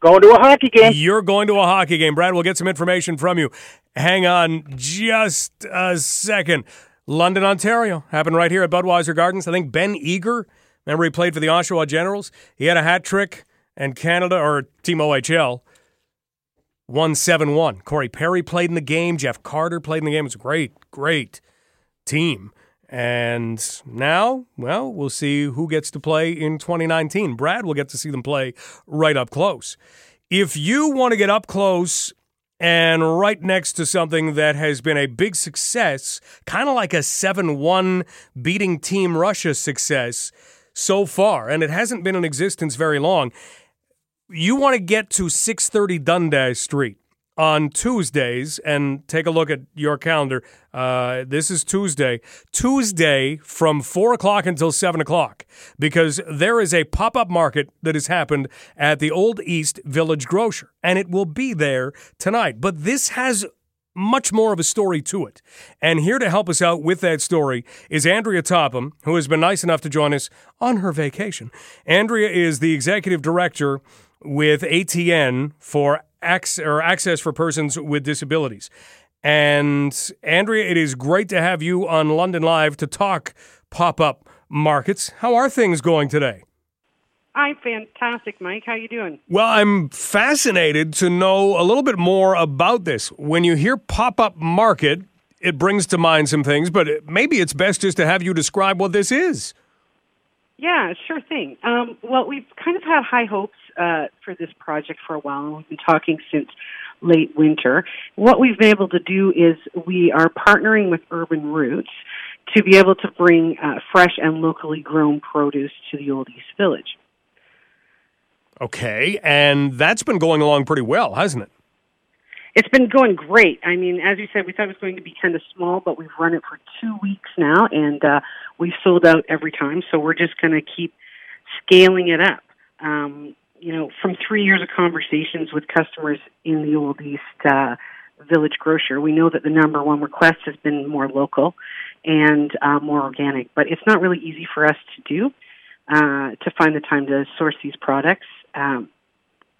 Going to a hockey game. You're going to a hockey game. Brad, we'll get some information from you. Hang on just a second. London, Ontario. Happened right here at Budweiser Gardens. I think Ben Eager, remember he played for the Oshawa Generals? He had a hat trick, and Canada, or Team OHL, won 7 1. Corey Perry played in the game. Jeff Carter played in the game. It was great, great team. And now, well, we'll see who gets to play in 2019. Brad will get to see them play right up close. If you want to get up close and right next to something that has been a big success, kind of like a 7 1 beating Team Russia success so far, and it hasn't been in existence very long, you want to get to 630 Dundas Street on Tuesdays and take a look at your calendar. Uh, this is Tuesday. Tuesday from 4 o'clock until 7 o'clock because there is a pop up market that has happened at the Old East Village Grocer, and it will be there tonight. But this has much more of a story to it. And here to help us out with that story is Andrea Topham, who has been nice enough to join us on her vacation. Andrea is the executive director with ATN for access, or access for persons with disabilities. And Andrea, it is great to have you on London Live to talk pop up markets. How are things going today? I'm fantastic, Mike. How you doing? Well, I'm fascinated to know a little bit more about this. When you hear pop up market, it brings to mind some things, but maybe it's best just to have you describe what this is. Yeah, sure thing. Um, well, we've kind of had high hopes uh, for this project for a while, and we've been talking since late winter. What we've been able to do is we are partnering with Urban Roots to be able to bring uh, fresh and locally grown produce to the Old East Village. Okay, and that's been going along pretty well, hasn't it? It's been going great. I mean, as you said, we thought it was going to be kind of small, but we've run it for two weeks now, and uh, we've sold out every time. So we're just going to keep scaling it up. Um, you know, from three years of conversations with customers in the Old East uh, Village Grocer, we know that the number one request has been more local and uh, more organic. But it's not really easy for us to do uh, to find the time to source these products. Um,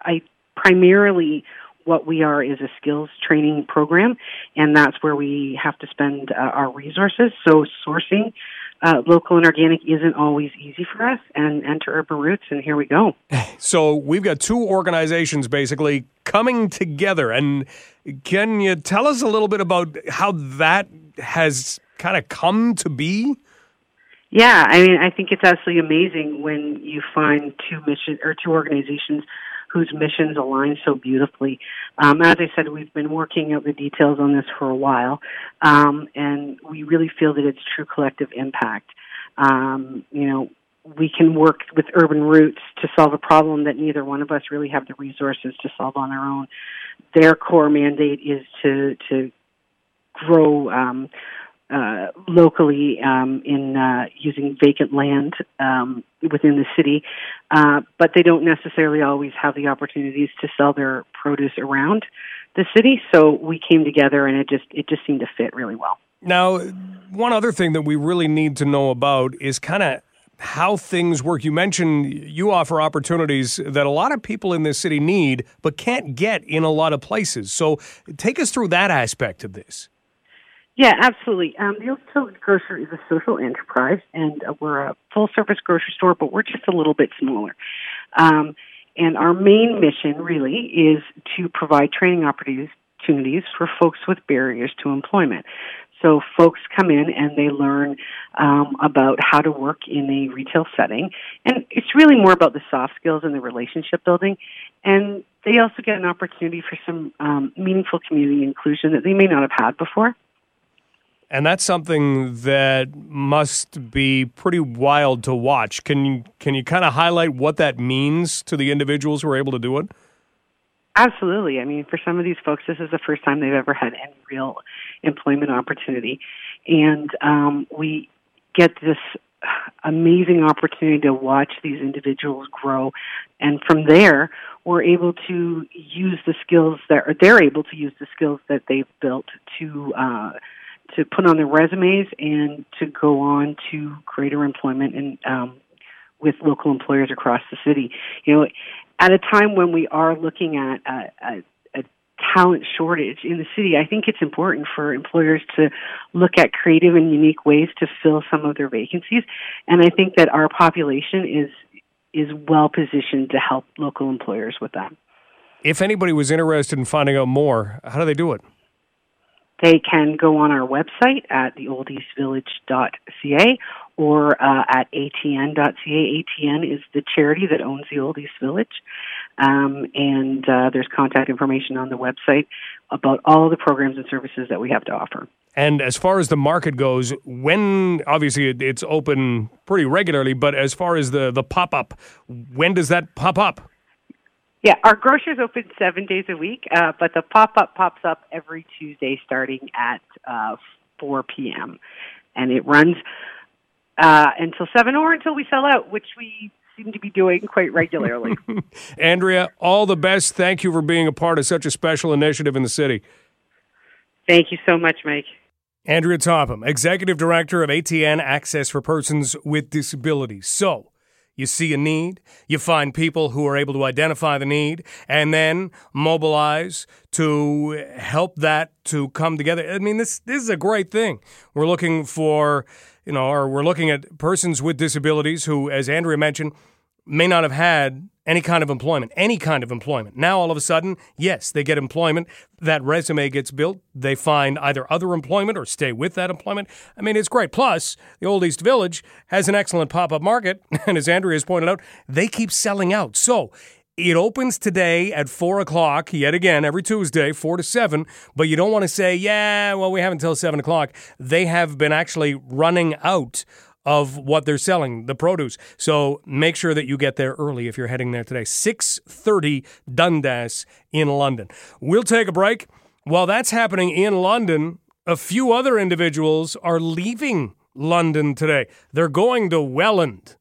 I primarily what we are is a skills training program, and that's where we have to spend uh, our resources. So sourcing uh, local and organic isn't always easy for us, and enter Urban Roots, and here we go. [LAUGHS] So we've got two organizations basically coming together, and can you tell us a little bit about how that has kind of come to be? Yeah, I mean, I think it's absolutely amazing when you find two mission or two organizations whose missions align so beautifully. Um, as I said, we've been working out the details on this for a while, um, and we really feel that it's true collective impact. Um, you know, we can work with urban roots to solve a problem that neither one of us really have the resources to solve on our own. Their core mandate is to to grow um, uh, locally um, in uh, using vacant land um, within the city, uh, but they don't necessarily always have the opportunities to sell their produce around the city. So we came together, and it just it just seemed to fit really well. Now, one other thing that we really need to know about is kind of how things work. You mentioned you offer opportunities that a lot of people in this city need but can't get in a lot of places. So take us through that aspect of this. Yeah, absolutely. Um, the Village Grocer is a social enterprise, and uh, we're a full service grocery store, but we're just a little bit smaller. Um, and our main mission really is to provide training opportunities for folks with barriers to employment. So folks come in and they learn um, about how to work in a retail setting, and it's really more about the soft skills and the relationship building. And they also get an opportunity for some um, meaningful community inclusion that they may not have had before. And that's something that must be pretty wild to watch. Can you can you kind of highlight what that means to the individuals who are able to do it? Absolutely. I mean, for some of these folks, this is the first time they've ever had any real employment opportunity, and um, we get this amazing opportunity to watch these individuals grow, and from there, we're able to use the skills that or they're able to use the skills that they've built to. Uh, to put on their resumes and to go on to greater employment and um, with local employers across the city. You know, at a time when we are looking at a, a, a talent shortage in the city, I think it's important for employers to look at creative and unique ways to fill some of their vacancies. And I think that our population is is well positioned to help local employers with that. If anybody was interested in finding out more, how do they do it? They can go on our website at theoldeastvillage.ca or uh, at atn.ca. ATN is the charity that owns the Old East Village. Um, and uh, there's contact information on the website about all the programs and services that we have to offer. And as far as the market goes, when obviously it's open pretty regularly, but as far as the, the pop up, when does that pop up? Yeah, our grocer's open seven days a week, uh, but the pop up pops up every Tuesday starting at uh, 4 p.m. And it runs uh, until 7 or until we sell out, which we seem to be doing quite regularly. [LAUGHS] Andrea, all the best. Thank you for being a part of such a special initiative in the city. Thank you so much, Mike. Andrea Topham, Executive Director of ATN Access for Persons with Disabilities. So, you see a need, you find people who are able to identify the need, and then mobilize to help that to come together. I mean, this this is a great thing. We're looking for, you know, or we're looking at persons with disabilities who, as Andrea mentioned, may not have had any kind of employment, any kind of employment. Now, all of a sudden, yes, they get employment. That resume gets built. They find either other employment or stay with that employment. I mean, it's great. Plus, the Old East Village has an excellent pop up market. [LAUGHS] And as Andrea has pointed out, they keep selling out. So, it opens today at 4 o'clock, yet again, every Tuesday, 4 to 7. But you don't want to say, yeah, well, we have until 7 o'clock. They have been actually running out of what they're selling, the produce. So make sure that you get there early if you're heading there today. 6:30 Dundas in London. We'll take a break. While that's happening in London, a few other individuals are leaving London today. They're going to Welland.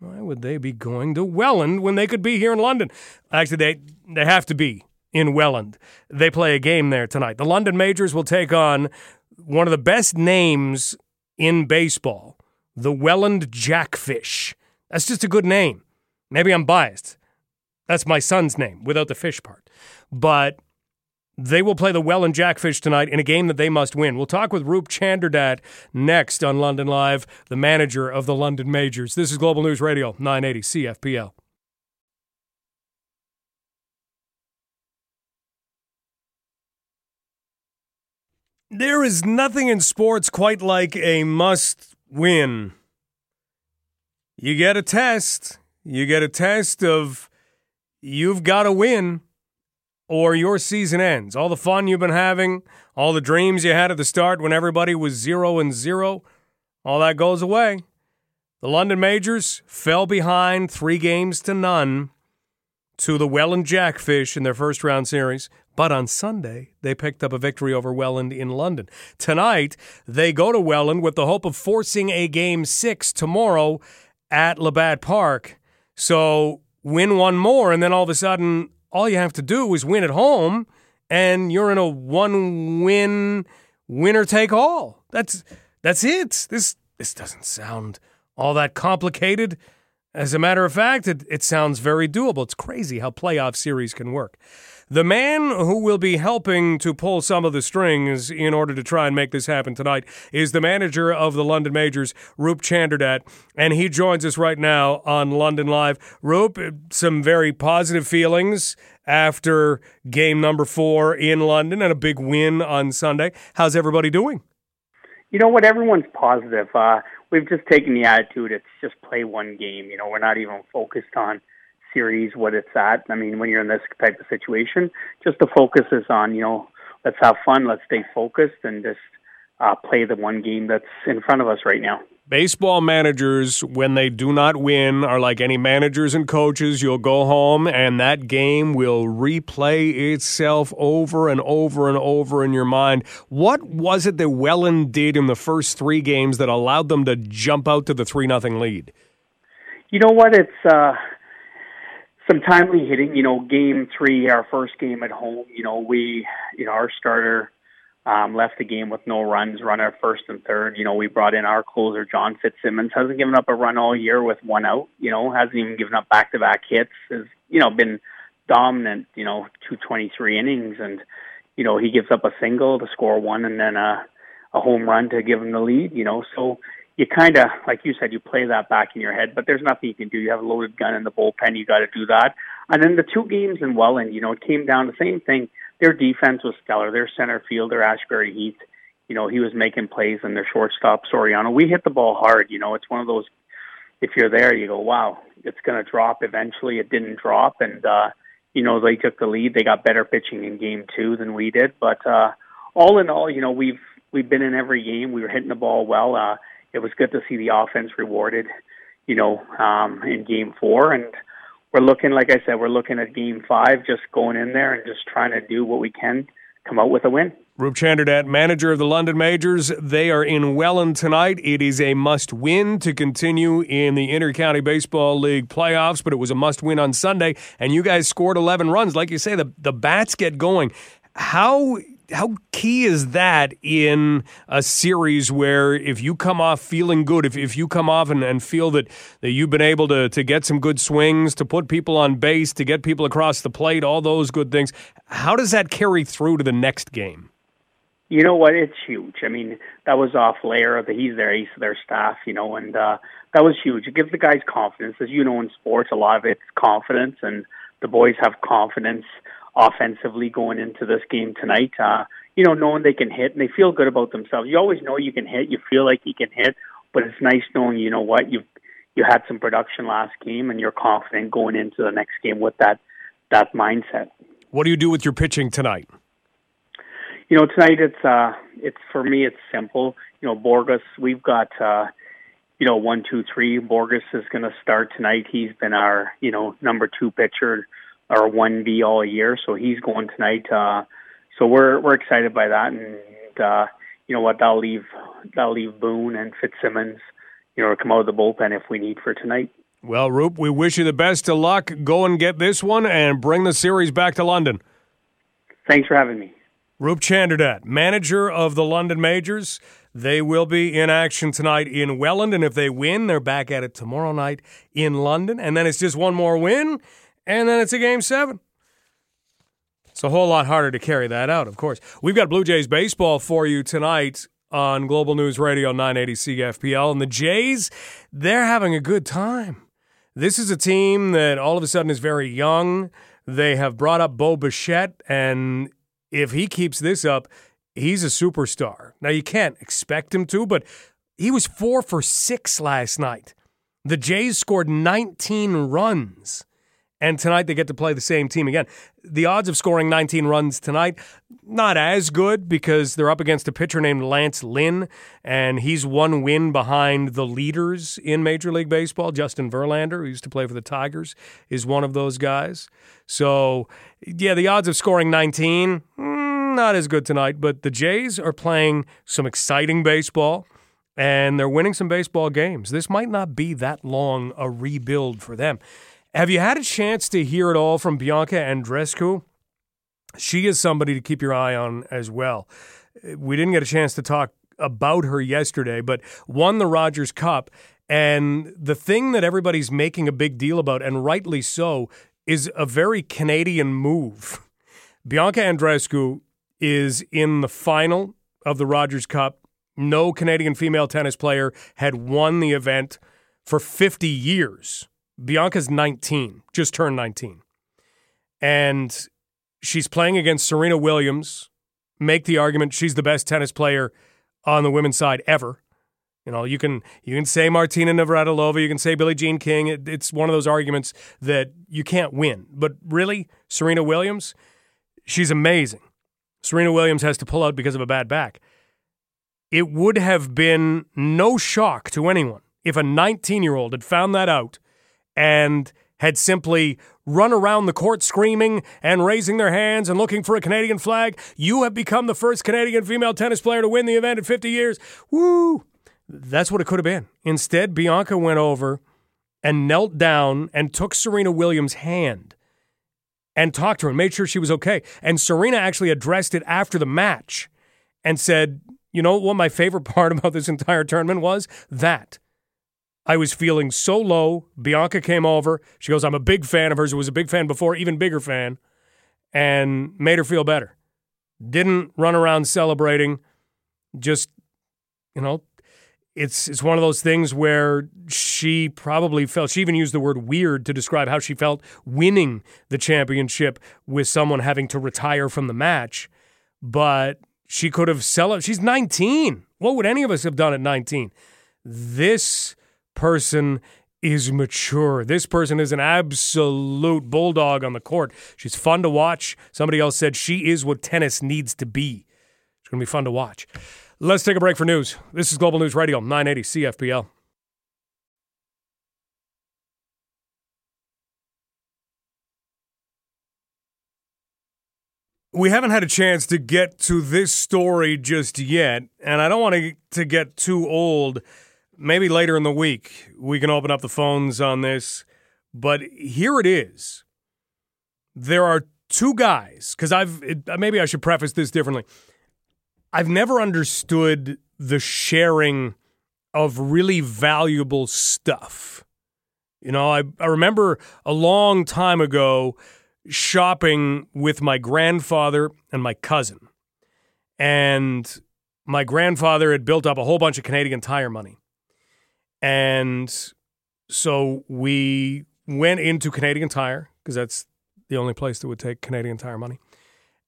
Why would they be going to Welland when they could be here in London? Actually, they they have to be in Welland. They play a game there tonight. The London Majors will take on one of the best names in baseball the Welland Jackfish. That's just a good name. Maybe I'm biased. That's my son's name without the fish part. But they will play the Welland Jackfish tonight in a game that they must win. We'll talk with Roop Chanderdat next on London Live, the manager of the London Majors. This is Global News Radio, 980 CFPL. There is nothing in sports quite like a must win. You get a test. You get a test of you've got to win or your season ends. All the fun you've been having, all the dreams you had at the start when everybody was 0 and 0, all that goes away. The London Majors fell behind 3 games to none to the Welland Jackfish in their first round series. But on Sunday, they picked up a victory over Welland in London. Tonight, they go to Welland with the hope of forcing a game six tomorrow at Labatt Park. So win one more, and then all of a sudden, all you have to do is win at home, and you're in a one win, winner take all. That's that's it. This this doesn't sound all that complicated. As a matter of fact, it, it sounds very doable. It's crazy how playoff series can work. The man who will be helping to pull some of the strings in order to try and make this happen tonight is the manager of the London Majors, Roop Chanderdat, and he joins us right now on London Live. Roop, some very positive feelings after game number four in London and a big win on Sunday. How's everybody doing? You know what? Everyone's positive. Uh, we've just taken the attitude it's just play one game. You know, we're not even focused on series what it's at. I mean, when you're in this type of situation, just the focus is on you know let's have fun, let's stay focused, and just uh, play the one game that's in front of us right now. Baseball managers, when they do not win, are like any managers and coaches. You'll go home and that game will replay itself over and over and over in your mind. What was it that Welland did in the first three games that allowed them to jump out to the 3 nothing lead? You know what? It's. Uh, some timely hitting. You know, game three, our first game at home. You know, we, you know, our starter um, left the game with no runs, run our first and third. You know, we brought in our closer, John Fitzsimmons, hasn't given up a run all year with one out. You know, hasn't even given up back-to-back hits. Has you know been dominant. You know, two twenty-three innings, and you know he gives up a single to score one, and then a a home run to give him the lead. You know, so you kind of, like you said, you play that back in your head, but there's nothing you can do. You have a loaded gun in the bullpen. You got to do that. And then the two games in Welland, you know, it came down to the same thing. Their defense was stellar. Their center fielder, Ashbury Heath, you know, he was making plays, and their shortstop, Soriano, we hit the ball hard. You know, it's one of those. If you're there, you go, wow, it's going to drop eventually. It didn't drop, and uh, you know they took the lead. They got better pitching in game two than we did, but uh, all in all, you know, we've we've been in every game. We were hitting the ball well. Uh, it was good to see the offense rewarded, you know, um, in game four. And we're looking, like I said, we're looking at game five, just going in there and just trying to do what we can, come out with a win. Roop Chanderdat, manager of the London Majors. They are in Welland tonight. It is a must win to continue in the Intercounty Baseball League playoffs, but it was a must win on Sunday, and you guys scored 11 runs. Like you say, the, the bats get going. How how key is that in a series where if you come off feeling good, if, if you come off and, and feel that, that you've been able to, to get some good swings, to put people on base, to get people across the plate, all those good things, how does that carry through to the next game? You know what? It's huge. I mean, that was off layer. The, he's their ace of their staff, you know, and uh, that was huge. It gives the guys confidence. As you know, in sports, a lot of it's confidence, and the boys have confidence offensively going into this game tonight. Uh, you know, knowing they can hit and they feel good about themselves. You always know you can hit. You feel like you can hit, but it's nice knowing you know what you've you had some production last game and you're confident going into the next game with that that mindset. What do you do with your pitching tonight? You know, tonight it's uh it's for me it's simple. You know, Borges, we've got uh you know, one, two, three. Borges is going to start tonight. He's been our, you know, number two pitcher or one B all year, so he's going tonight. Uh, so we're we're excited by that, and uh, you know what, that'll leave that'll leave Boone and Fitzsimmons, you know, come out of the bullpen if we need for tonight. Well, Roop, we wish you the best of luck. Go and get this one and bring the series back to London. Thanks for having me. Roop Chanderdat, manager of the London Majors. They will be in action tonight in Welland, and if they win, they're back at it tomorrow night in London. And then it's just one more win, and then it's a game seven. It's a whole lot harder to carry that out, of course. We've got Blue Jays baseball for you tonight on Global News Radio 980 CFPL. And the Jays, they're having a good time. This is a team that all of a sudden is very young. They have brought up Bo Bichette, and if he keeps this up, he's a superstar. Now, you can't expect him to, but he was four for six last night. The Jays scored 19 runs And tonight they get to play the same team again. The odds of scoring 19 runs tonight, not as good because they're up against a pitcher named Lance Lynn, and he's one win behind the leaders in Major League Baseball. Justin Verlander, who used to play for the Tigers, is one of those guys. So, yeah, the odds of scoring 19, mm, not as good tonight, but the Jays are playing some exciting baseball and they're winning some baseball games. This might not be that long a rebuild for them. Have you had a chance to hear it all from Bianca Andreescu? She is somebody to keep your eye on as well. We didn't get a chance to talk about her yesterday, but won the Rogers Cup. And the thing that everybody's making a big deal about, and rightly so, is a very Canadian move. Bianca Andreescu is in the final of the Rogers Cup. No Canadian female tennis player had won the event for 50 years. Bianca's 19, just turned 19. And she's playing against Serena Williams. Make the argument she's the best tennis player on the women's side ever. You know, you can you can say Martina Navratilova, you can say Billie Jean King. It, it's one of those arguments that you can't win. But really, Serena Williams, she's amazing. Serena Williams has to pull out because of a bad back. It would have been no shock to anyone if a 19 year old had found that out and had simply run around the court screaming and raising their hands and looking for a Canadian flag. You have become the first Canadian female tennis player to win the event in 50 years. Woo! That's what it could have been. Instead, Bianca went over and knelt down and took Serena Williams' hand and talked to her and made sure she was okay. And Serena actually addressed it after the match and said, You know what my favorite [LAUGHS] part about this entire tournament was? That I was feeling so low. Bianca came over. She goes, I'm a big fan of hers. Was a big fan before, even bigger fan, and made her feel better. Didn't run around celebrating. Just, you know, it's it's one of those things where she probably felt she even used the word weird to describe how she felt winning the championship with someone having to retire from the match. But she could have celebrated. She's 19. What would any of us have done at 19? This person is mature. This person is an absolute bulldog on the court. She's fun to watch. Somebody else said she is what tennis needs to be. It's going to be fun to watch. Let's take a break for news. This is Global News Radio, 980 CFPL. We haven't had a chance to get to this story just yet, and I don't want to, to get too old maybe later in the week we can open up the phones on this. But here it is. There are two guys, because I've, it, maybe I should preface this differently. I've never understood the sharing of really valuable stuff. You know, I, I remember a long time ago shopping with my grandfather and my cousin. And my grandfather had built up a whole bunch of Canadian tire money. And so we went into Canadian Tire because that's the only place that would take Canadian Tire money.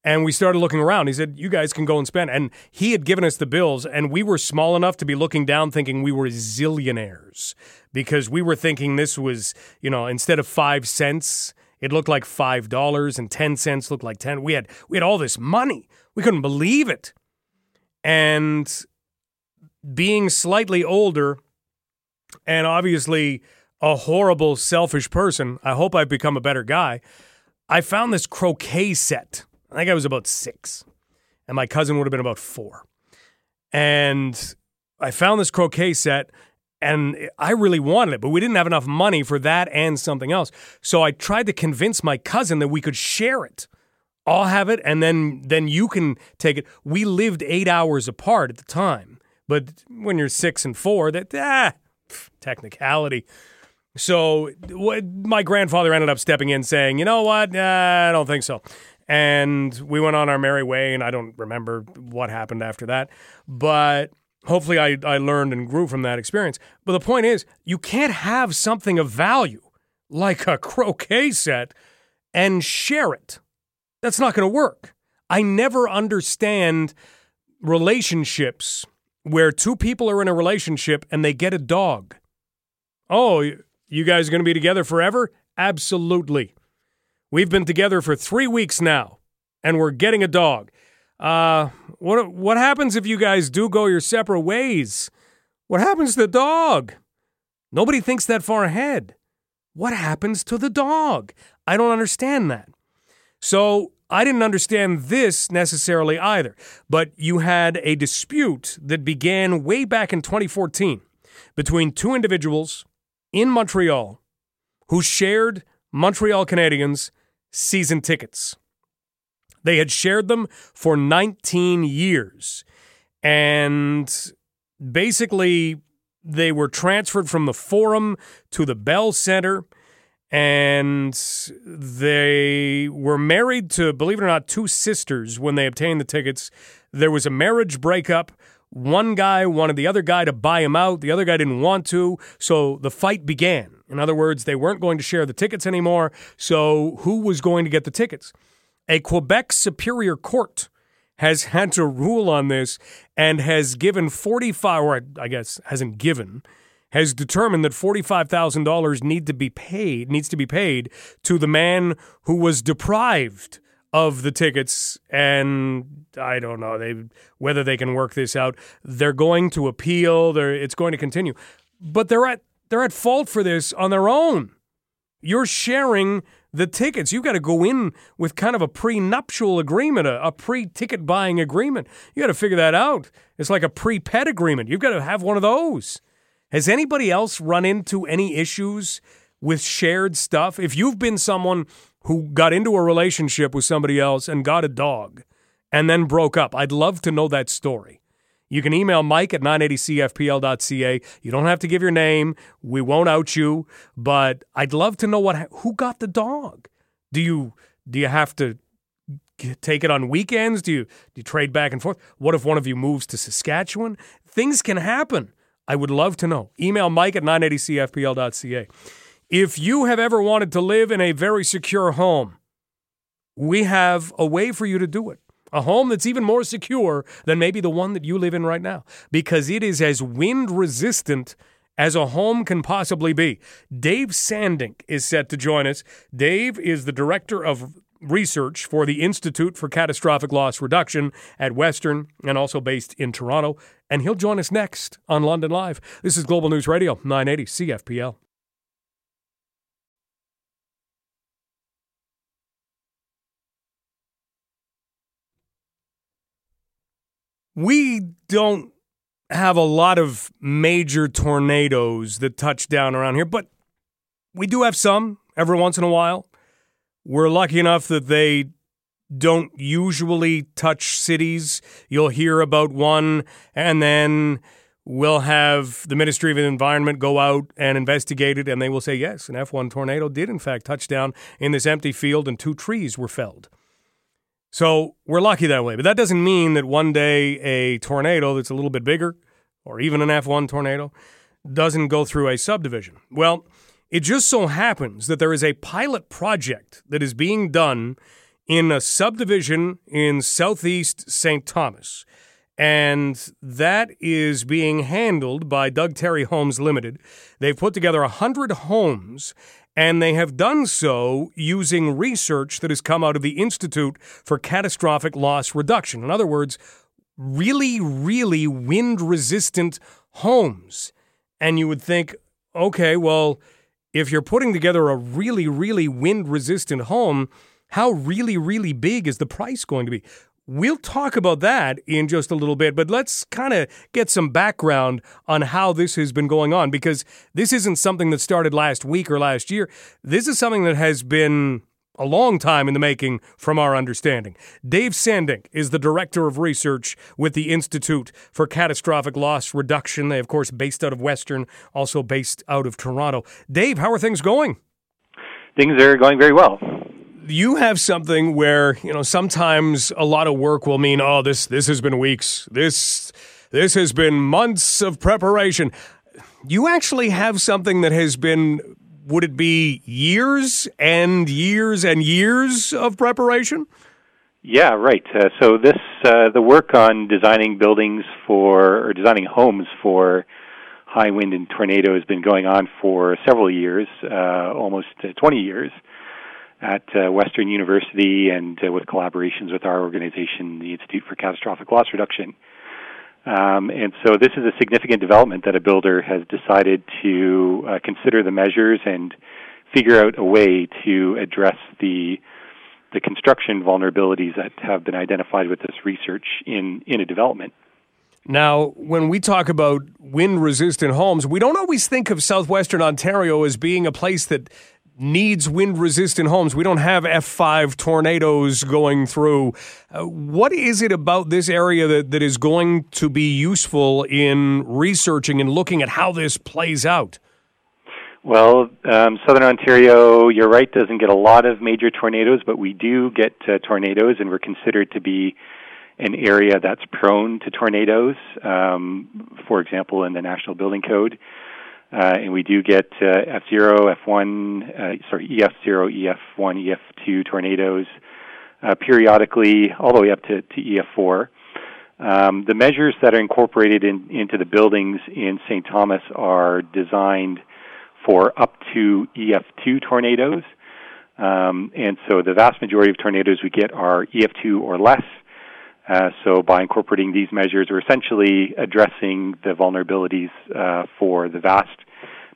And we started looking around. He said, You guys can go and spend. And he had given us the bills, and we were small enough to be looking down thinking we were zillionaires because we were thinking this was, you know, instead of five cents, it looked like five dollars and ten cents looked like ten. We had we had all this money. We couldn't believe it. And being slightly older, and obviously a horrible, selfish person. I hope I've become a better guy. I found this croquet set. I think I was about six, and my cousin would have been about four. And I found this croquet set, and I really wanted it, but we didn't have enough money for that and something else. So I tried to convince my cousin that we could share it. I'll have it, and then then you can take it. We lived eight hours apart at the time, but when you're six and four, that ah, technicality. So my grandfather ended up stepping in saying, you know what? I don't think so. And we went on our merry way, and I don't remember what happened after that. But hopefully I, I learned and grew from that experience. But the point is, you can't have something of value like a croquet set and share it. That's not going to work. I never understand relationships where two people are in a relationship and they get a dog. Oh, you guys are going to be together forever? Absolutely. We've been together for three weeks now, and we're getting a dog. Uh, what what happens if you guys do go your separate ways? What happens to the dog? Nobody thinks that far ahead. What happens to the dog? I don't understand that. So I didn't understand this necessarily either. But you had a dispute that began way back in 2014 between two individuals in Montreal who shared Montreal Canadiens season tickets. They had shared them for 19 years. And basically, they were transferred from the Forum to the Bell Center and they were married to, believe it or not, two sisters when they obtained the tickets. There was a marriage breakup. One guy wanted the other guy to buy him out. The other guy didn't want to. So the fight began. In other words, they weren't going to share the tickets anymore. So who was going to get the tickets? A Quebec Superior Court has had to rule on this and has given 45, or I guess hasn't given, has determined that $45,000 need to be paid needs to be paid to the man who was deprived of the tickets. And I don't know they whether they can work this out. They're going to appeal. They're, it's going to continue. But they're at they're at fault for this on their own. You're sharing the tickets. You've got to go in with kind of a prenuptial agreement a, a pre-ticket buying agreement. You got to figure that out. It's like a pre-pet agreement. You've got to have one of those has anybody else run into any issues with shared stuff? If you've been someone who got into a relationship with somebody else and got a dog and then broke up, I'd love to know that story. You can email Mike at 980cfpl.ca. You don't have to give your name. We won't out you, but I'd love to know what who got the dog. Do you do you have to take it on weekends? Do you do you trade back and forth? What if one of you moves to Saskatchewan? Things can happen. I would love to know. Email mike at 980cfpl.ca. If you have ever wanted to live in a very secure home, we have a way for you to do it. A home that's even more secure than maybe the one that you live in right now because it is as wind resistant as a home can possibly be. Dave Sandink is set to join us. Dave is the director of research for the Institute for Catastrophic Loss Reduction at Western and also based in Toronto. And he'll join us next on London Live. This is Global News Radio, 980 CFPL. We don't have a lot of major tornadoes that touch down around here, but we do have some every once in a while. We're lucky enough that they don't usually touch cities. You'll hear about one, and then we'll have the Ministry of Environment go out and investigate it, and they will say, yes, an F1 tornado did, in fact, touch down in this empty field, and two trees were felled. So we're lucky that way. But that doesn't mean that one day a tornado that's a little bit bigger, or even an F1 tornado, doesn't go through a subdivision. Well, it just so happens that there is a pilot project that is being done in a subdivision in southeast St. Thomas. And that is being handled by Doug Tarry Homes Limited. They've put together 100 homes, and they have done so using research that has come out of the Institute for Catastrophic Loss Reduction. In other words, really, really wind resistant homes. And you would think, okay, well, if you're putting together a really, really wind resistant home, how really, really big is the price going to be? We'll talk about that in just a little bit, but let's kind of get some background on how this has been going on because this isn't something that started last week or last year. This is something that has been a long time in the making from our understanding. Dave Sandink is the director of research with the Institute for Catastrophic Loss Reduction. They, of course, based out of Western, also based out of Toronto. Dave, how are things going? Things are going very well. You have something where, you know, sometimes a lot of work will mean, oh, this this has been weeks. This this has been months of preparation. You actually have something that has been would it be years and years and years of preparation? Yeah, right. Uh, so this uh, the work on designing buildings for or designing homes for high wind and tornado has been going on for several years, uh, almost 20 years. at uh, Western University and uh, with collaborations with our organization, the Institute for Catastrophic Loss Reduction. Um, and so this is a significant development that a builder has decided to uh, consider the measures and figure out a way to address the the construction vulnerabilities that have been identified with this research in, in a development. Now, when we talk about wind resistant homes, we don't always think of southwestern Ontario as being a place that needs wind resistant homes. We don't have F5 tornadoes going through. Uh, what is it about this area that, that is going to be useful in researching and looking at how this plays out? Well, um, Southern Ontario, you're right, doesn't get a lot of major tornadoes, but we do get uh, tornadoes, and we're considered to be an area that's prone to tornadoes, um, for example, in the National Building Code. Uh, and we do get uh, F0, F1, uh, sorry, EF0, EF1, EF2 tornadoes uh, periodically, all the way up to, to EF4. Um, the measures that are incorporated in, into the buildings in St. Thomas are designed for up to EF2 tornadoes. Um, and so the vast majority of tornadoes we get are EF2 or less. Uh, so by incorporating these measures, we're essentially addressing the vulnerabilities uh, for the vast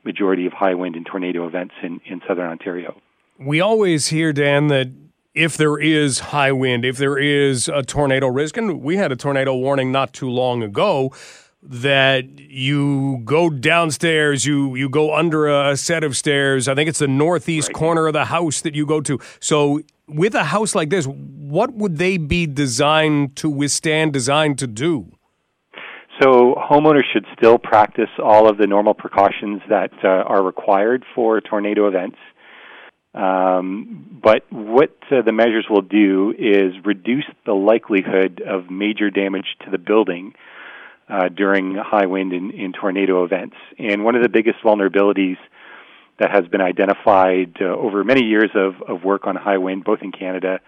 majority of high wind and tornado events in, in southern Ontario. We always hear, Dan, that if there is high wind, if there is a tornado risk, and we had a tornado warning not too long ago, that you go downstairs, you you go under a set of stairs. I think it's the northeast right. corner of the house that you go to. So with a house like this, what would they be designed to withstand, designed to do? So homeowners should still practice all of the normal precautions that uh, are required for tornado events. Um, but what uh, the measures will do is reduce the likelihood of major damage to the building uh, during high wind and, and, tornado events. And one of the biggest vulnerabilities that has been identified uh, over many years of, of work on high wind, both in Canada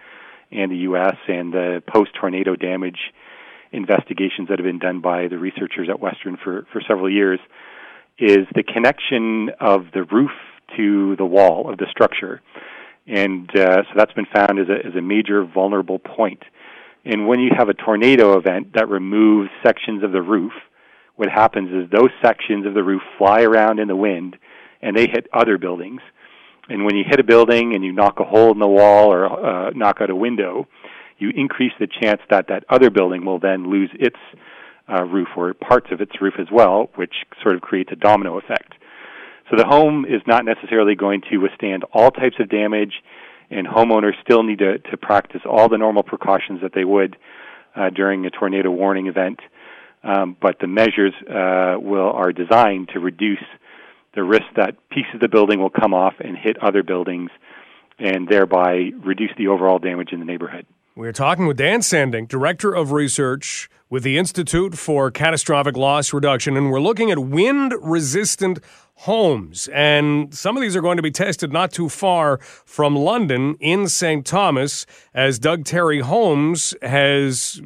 and the U.S., and the post tornado damage investigations that have been done by the researchers at Western for, for several years, is the connection of the roof to the wall of the structure. And uh, so that's been found as a, as a major vulnerable point. And when you have a tornado event that removes sections of the roof, what happens is those sections of the roof fly around in the wind and they hit other buildings. And when you hit a building and you knock a hole in the wall or uh, knock out a window, you increase the chance that that other building will then lose its uh, roof or parts of its roof as well, which sort of creates a domino effect. So the home is not necessarily going to withstand all types of damage, and homeowners still need to, to practice all the normal precautions that they would uh, during a tornado warning event. Um, but the measures uh, will are designed to reduce the risk that pieces of the building will come off and hit other buildings, and thereby reduce the overall damage in the neighborhood. We're talking with Dan Sandink, Director of Research with the Institute for Catastrophic Loss Reduction, and we're looking at wind resistant homes. And some of these are going to be tested not too far from London in St. Thomas, as Doug Tarry Homes has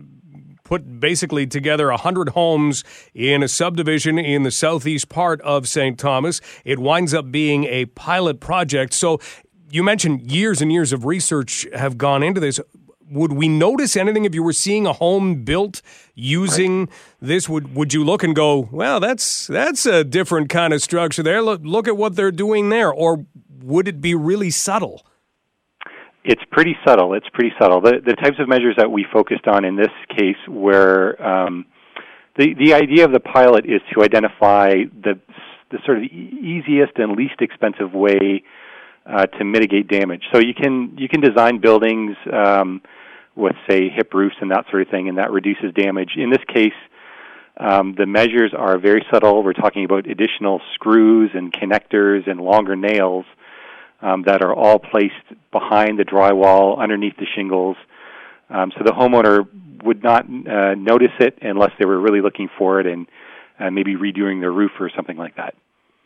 put basically together 100 homes in a subdivision in the southeast part of St. Thomas. It winds up being a pilot project. So you mentioned years and years of research have gone into this would we notice anything if you were seeing a home built using right. this? Would would you look and go, well, that's that's a different kind of structure there. Look look at what they're doing there, or would it be really subtle? It's pretty subtle. It's pretty subtle. The the types of measures that we focused on in this case were um, the the idea of the pilot is to identify the the sort of easiest and least expensive way uh, to mitigate damage. So you can you can design buildings um, with say hip roofs and that sort of thing, and that reduces damage. In this case, um, the measures are very subtle. We're talking about additional screws and connectors and longer nails um, that are all placed behind the drywall, underneath the shingles. Um, so the homeowner would not uh, notice it unless they were really looking for it and uh, maybe redoing their roof or something like that.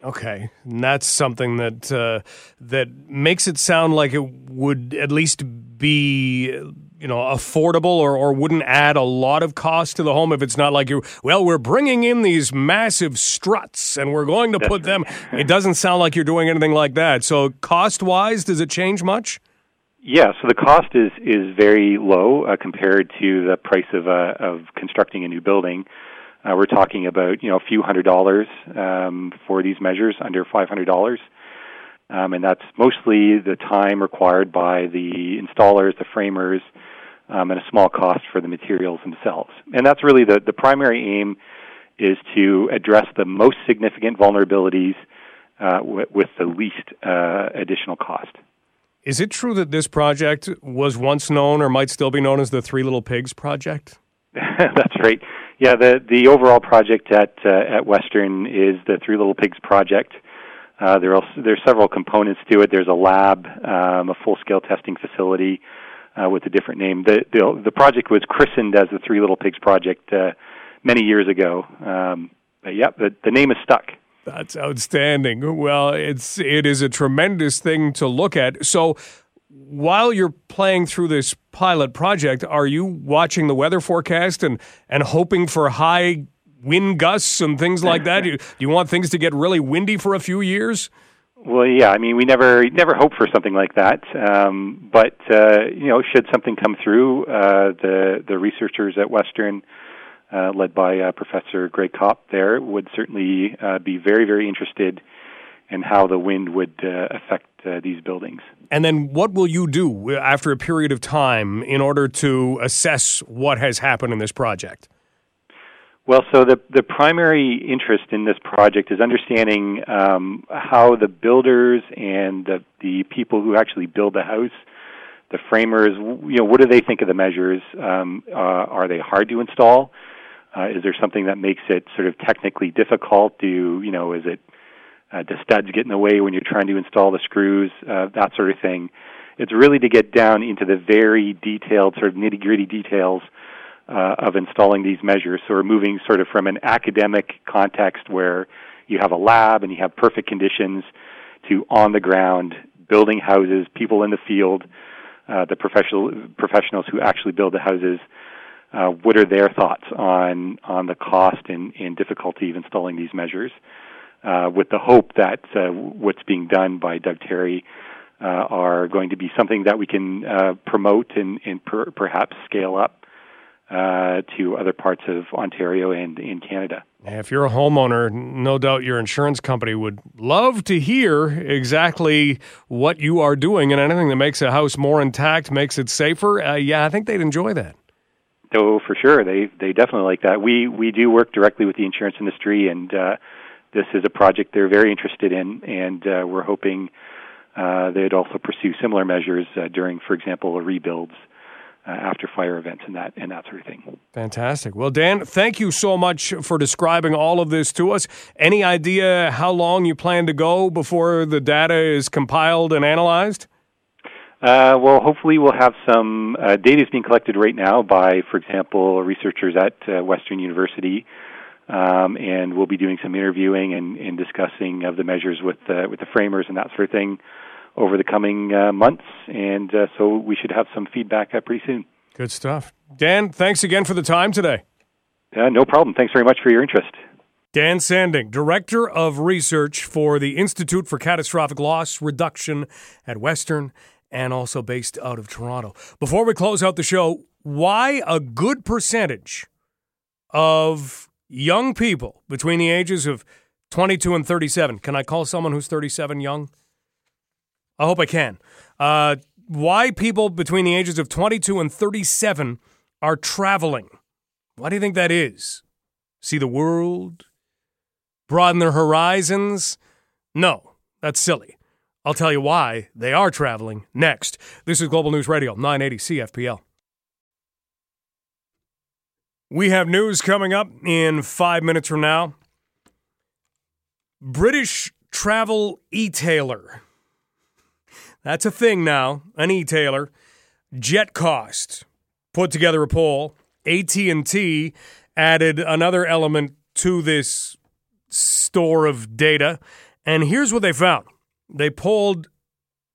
Okay, and that's something that uh, that makes it sound like it would at least be you know affordable or, or wouldn't add a lot of cost to the home if it's not like you well we're bringing in these massive struts and we're going to put them it doesn't sound like you're doing anything like that. So cost wise does it change much? Yeah, so the cost is is very low uh, compared to the price of uh, of constructing a new building. Uh, we're talking about you know a few hundred dollars um, for these measures, under five hundred dollars, um, and that's mostly the time required by the installers, the framers, um, and a small cost for the materials themselves. And that's really the the primary aim is to address the most significant vulnerabilities uh, w- with the least uh, additional cost. Is it true that this project was once known or might still be known as the Three Little Pigs project? [LAUGHS] That's right. Yeah, the the overall project at uh, at Western is the Three Little Pigs project. Uh, there are there's several components to it. There's a lab, um, a full scale testing facility uh, with a different name. The, the the project was christened as the Three Little Pigs project uh, many years ago. Um, but yeah, the the name is stuck. That's outstanding. Well, it's it is a tremendous thing to look at. So while you're playing through this pilot project, are you watching the weather forecast and, and hoping for high wind gusts and things like that? [LAUGHS] do, you, do you want things to get really windy for a few years? Well, yeah. I mean, we never never hope for something like that. Um, but uh, you know, should something come through, uh, the the researchers at Western, uh, led by uh, Professor Greg Kopp, there would certainly uh, be very very interested in how the wind would uh, affect these buildings. And then what will you do after a period of time in order to assess what has happened in this project? Well, so the the primary interest in this project is understanding um, how the builders and the, the people who actually build the house, the framers, you know, what do they think of the measures? Um, uh, are they hard to install? Uh, is there something that makes it sort of technically difficult? Do you know? Is it uh, do studs get in the way when you're trying to install the screws, uh, that sort of thing. It's really to get down into the very detailed, sort of nitty gritty details uh, of installing these measures. So we're moving sort of from an academic context where you have a lab and you have perfect conditions to on the ground building houses, people in the field, uh, the professional professionals who actually build the houses. Uh, what are their thoughts on on the cost and, and difficulty of installing these measures? uh, with the hope that uh, what's being done by Doug Tarry uh, are going to be something that we can uh, promote and, and per- perhaps scale up uh, to other parts of Ontario and in Canada. If you're a homeowner, no doubt your insurance company would love to hear exactly what you are doing and anything that makes a house more intact, makes it safer. Uh, yeah, I think they'd enjoy that. Oh, for sure. They they definitely like that. We we do work directly with the insurance industry, and uh, this is a project they're very interested in, and uh, we're hoping uh, they'd also pursue similar measures uh, during, for example, rebuilds. Uh, after fire events and that and that sort of thing. Fantastic. Well, Dan, thank you so much for describing all of this to us. Any idea how long you plan to go before the data is compiled and analyzed? Uh, well, hopefully we'll have some uh, data is being collected right now by, for example, researchers at uh, Western University um, and we'll be doing some interviewing and, and discussing of the measures with uh, with the framers and that sort of thing over the coming uh, months. And uh, so we should have some feedback uh, pretty soon. Good stuff, Dan. Thanks again for the time today. Uh, no problem. Thanks very much for your interest. Dan Sandink, Director of Research for the Institute for Catastrophic Loss Reduction at Western and also based out of Toronto. Before we close out the show, why a good percentage of young people between the ages of 22 and 37. Can I call someone who's 37 young? I hope I can. Uh, why people between the ages of 22 and 37 are traveling. Why do you think that is? See the world? Broaden their horizons? No, that's silly. I'll tell you why they are traveling next. This is Global News Radio, 980 CFPL. We have news coming up in five minutes from now. British travel e-tailer. That's a thing now, an e-tailer. Jetcost put together a poll. AT&T added another element to this store of data. And here's what they found. They polled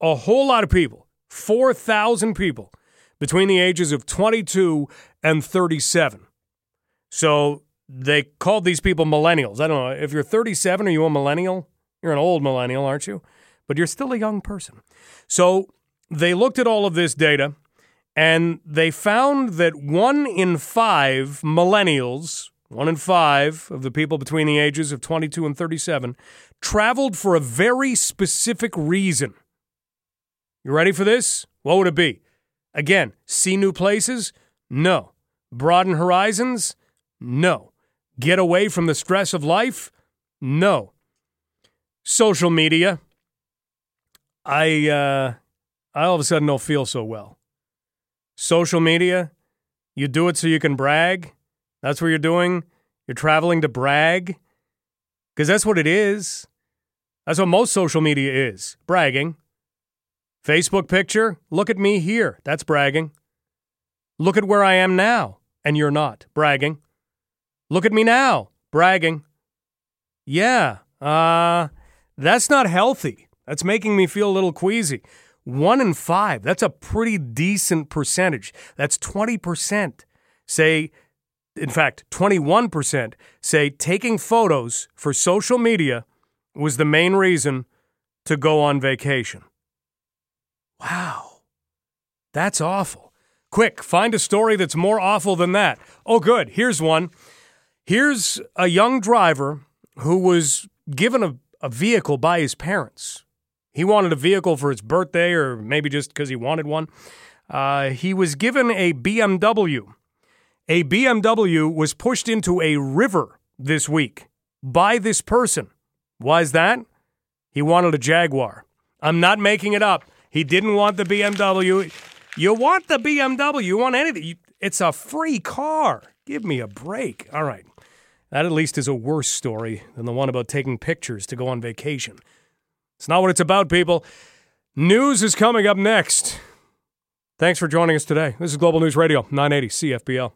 a whole lot of people, 4,000 people between the ages of 22 and 37. So they called these people millennials. I don't know. If you're 37, are you a millennial? You're an old millennial, aren't you? But you're still a young person. So they looked at all of this data and they found that one in five millennials, one in five of the people between the ages of 22 and 37, traveled for a very specific reason. You ready for this? What would it be? Again, see new places? No. Broaden horizons? No. Get away from the stress of life? No. Social media? I uh I all of a sudden don't feel so well. Social media, you do it so you can brag. That's what you're doing. You're traveling to brag. Because that's what it is. That's what most social media is bragging. Facebook picture, look at me here. That's bragging. Look at where I am now, and you're not. Bragging. Look at me now. Bragging. Yeah, uh, that's not healthy. That's making me feel a little queasy. One in five, that's a pretty decent percentage. That's 20%. Say, in fact, 21% say taking photos for social media was the main reason to go on vacation. Wow. That's awful. Quick, find a story that's more awful than that. Oh, good. Here's one. Here's a young driver who was given a, a vehicle by his parents. He wanted a vehicle for his birthday, or maybe just because he wanted one. Uh, he was given a BMW. A BMW was pushed into a river this week by this person. Why is that? He wanted a Jaguar. I'm not making it up. He didn't want the BMW. You want the BMW. You want anything. It's a free car. Give me a break. All right. That at least is a worse story than the one about taking pictures to go on vacation. It's not what it's about, people. News is coming up next. Thanks for joining us today. This is Global News Radio, 980 CFPL.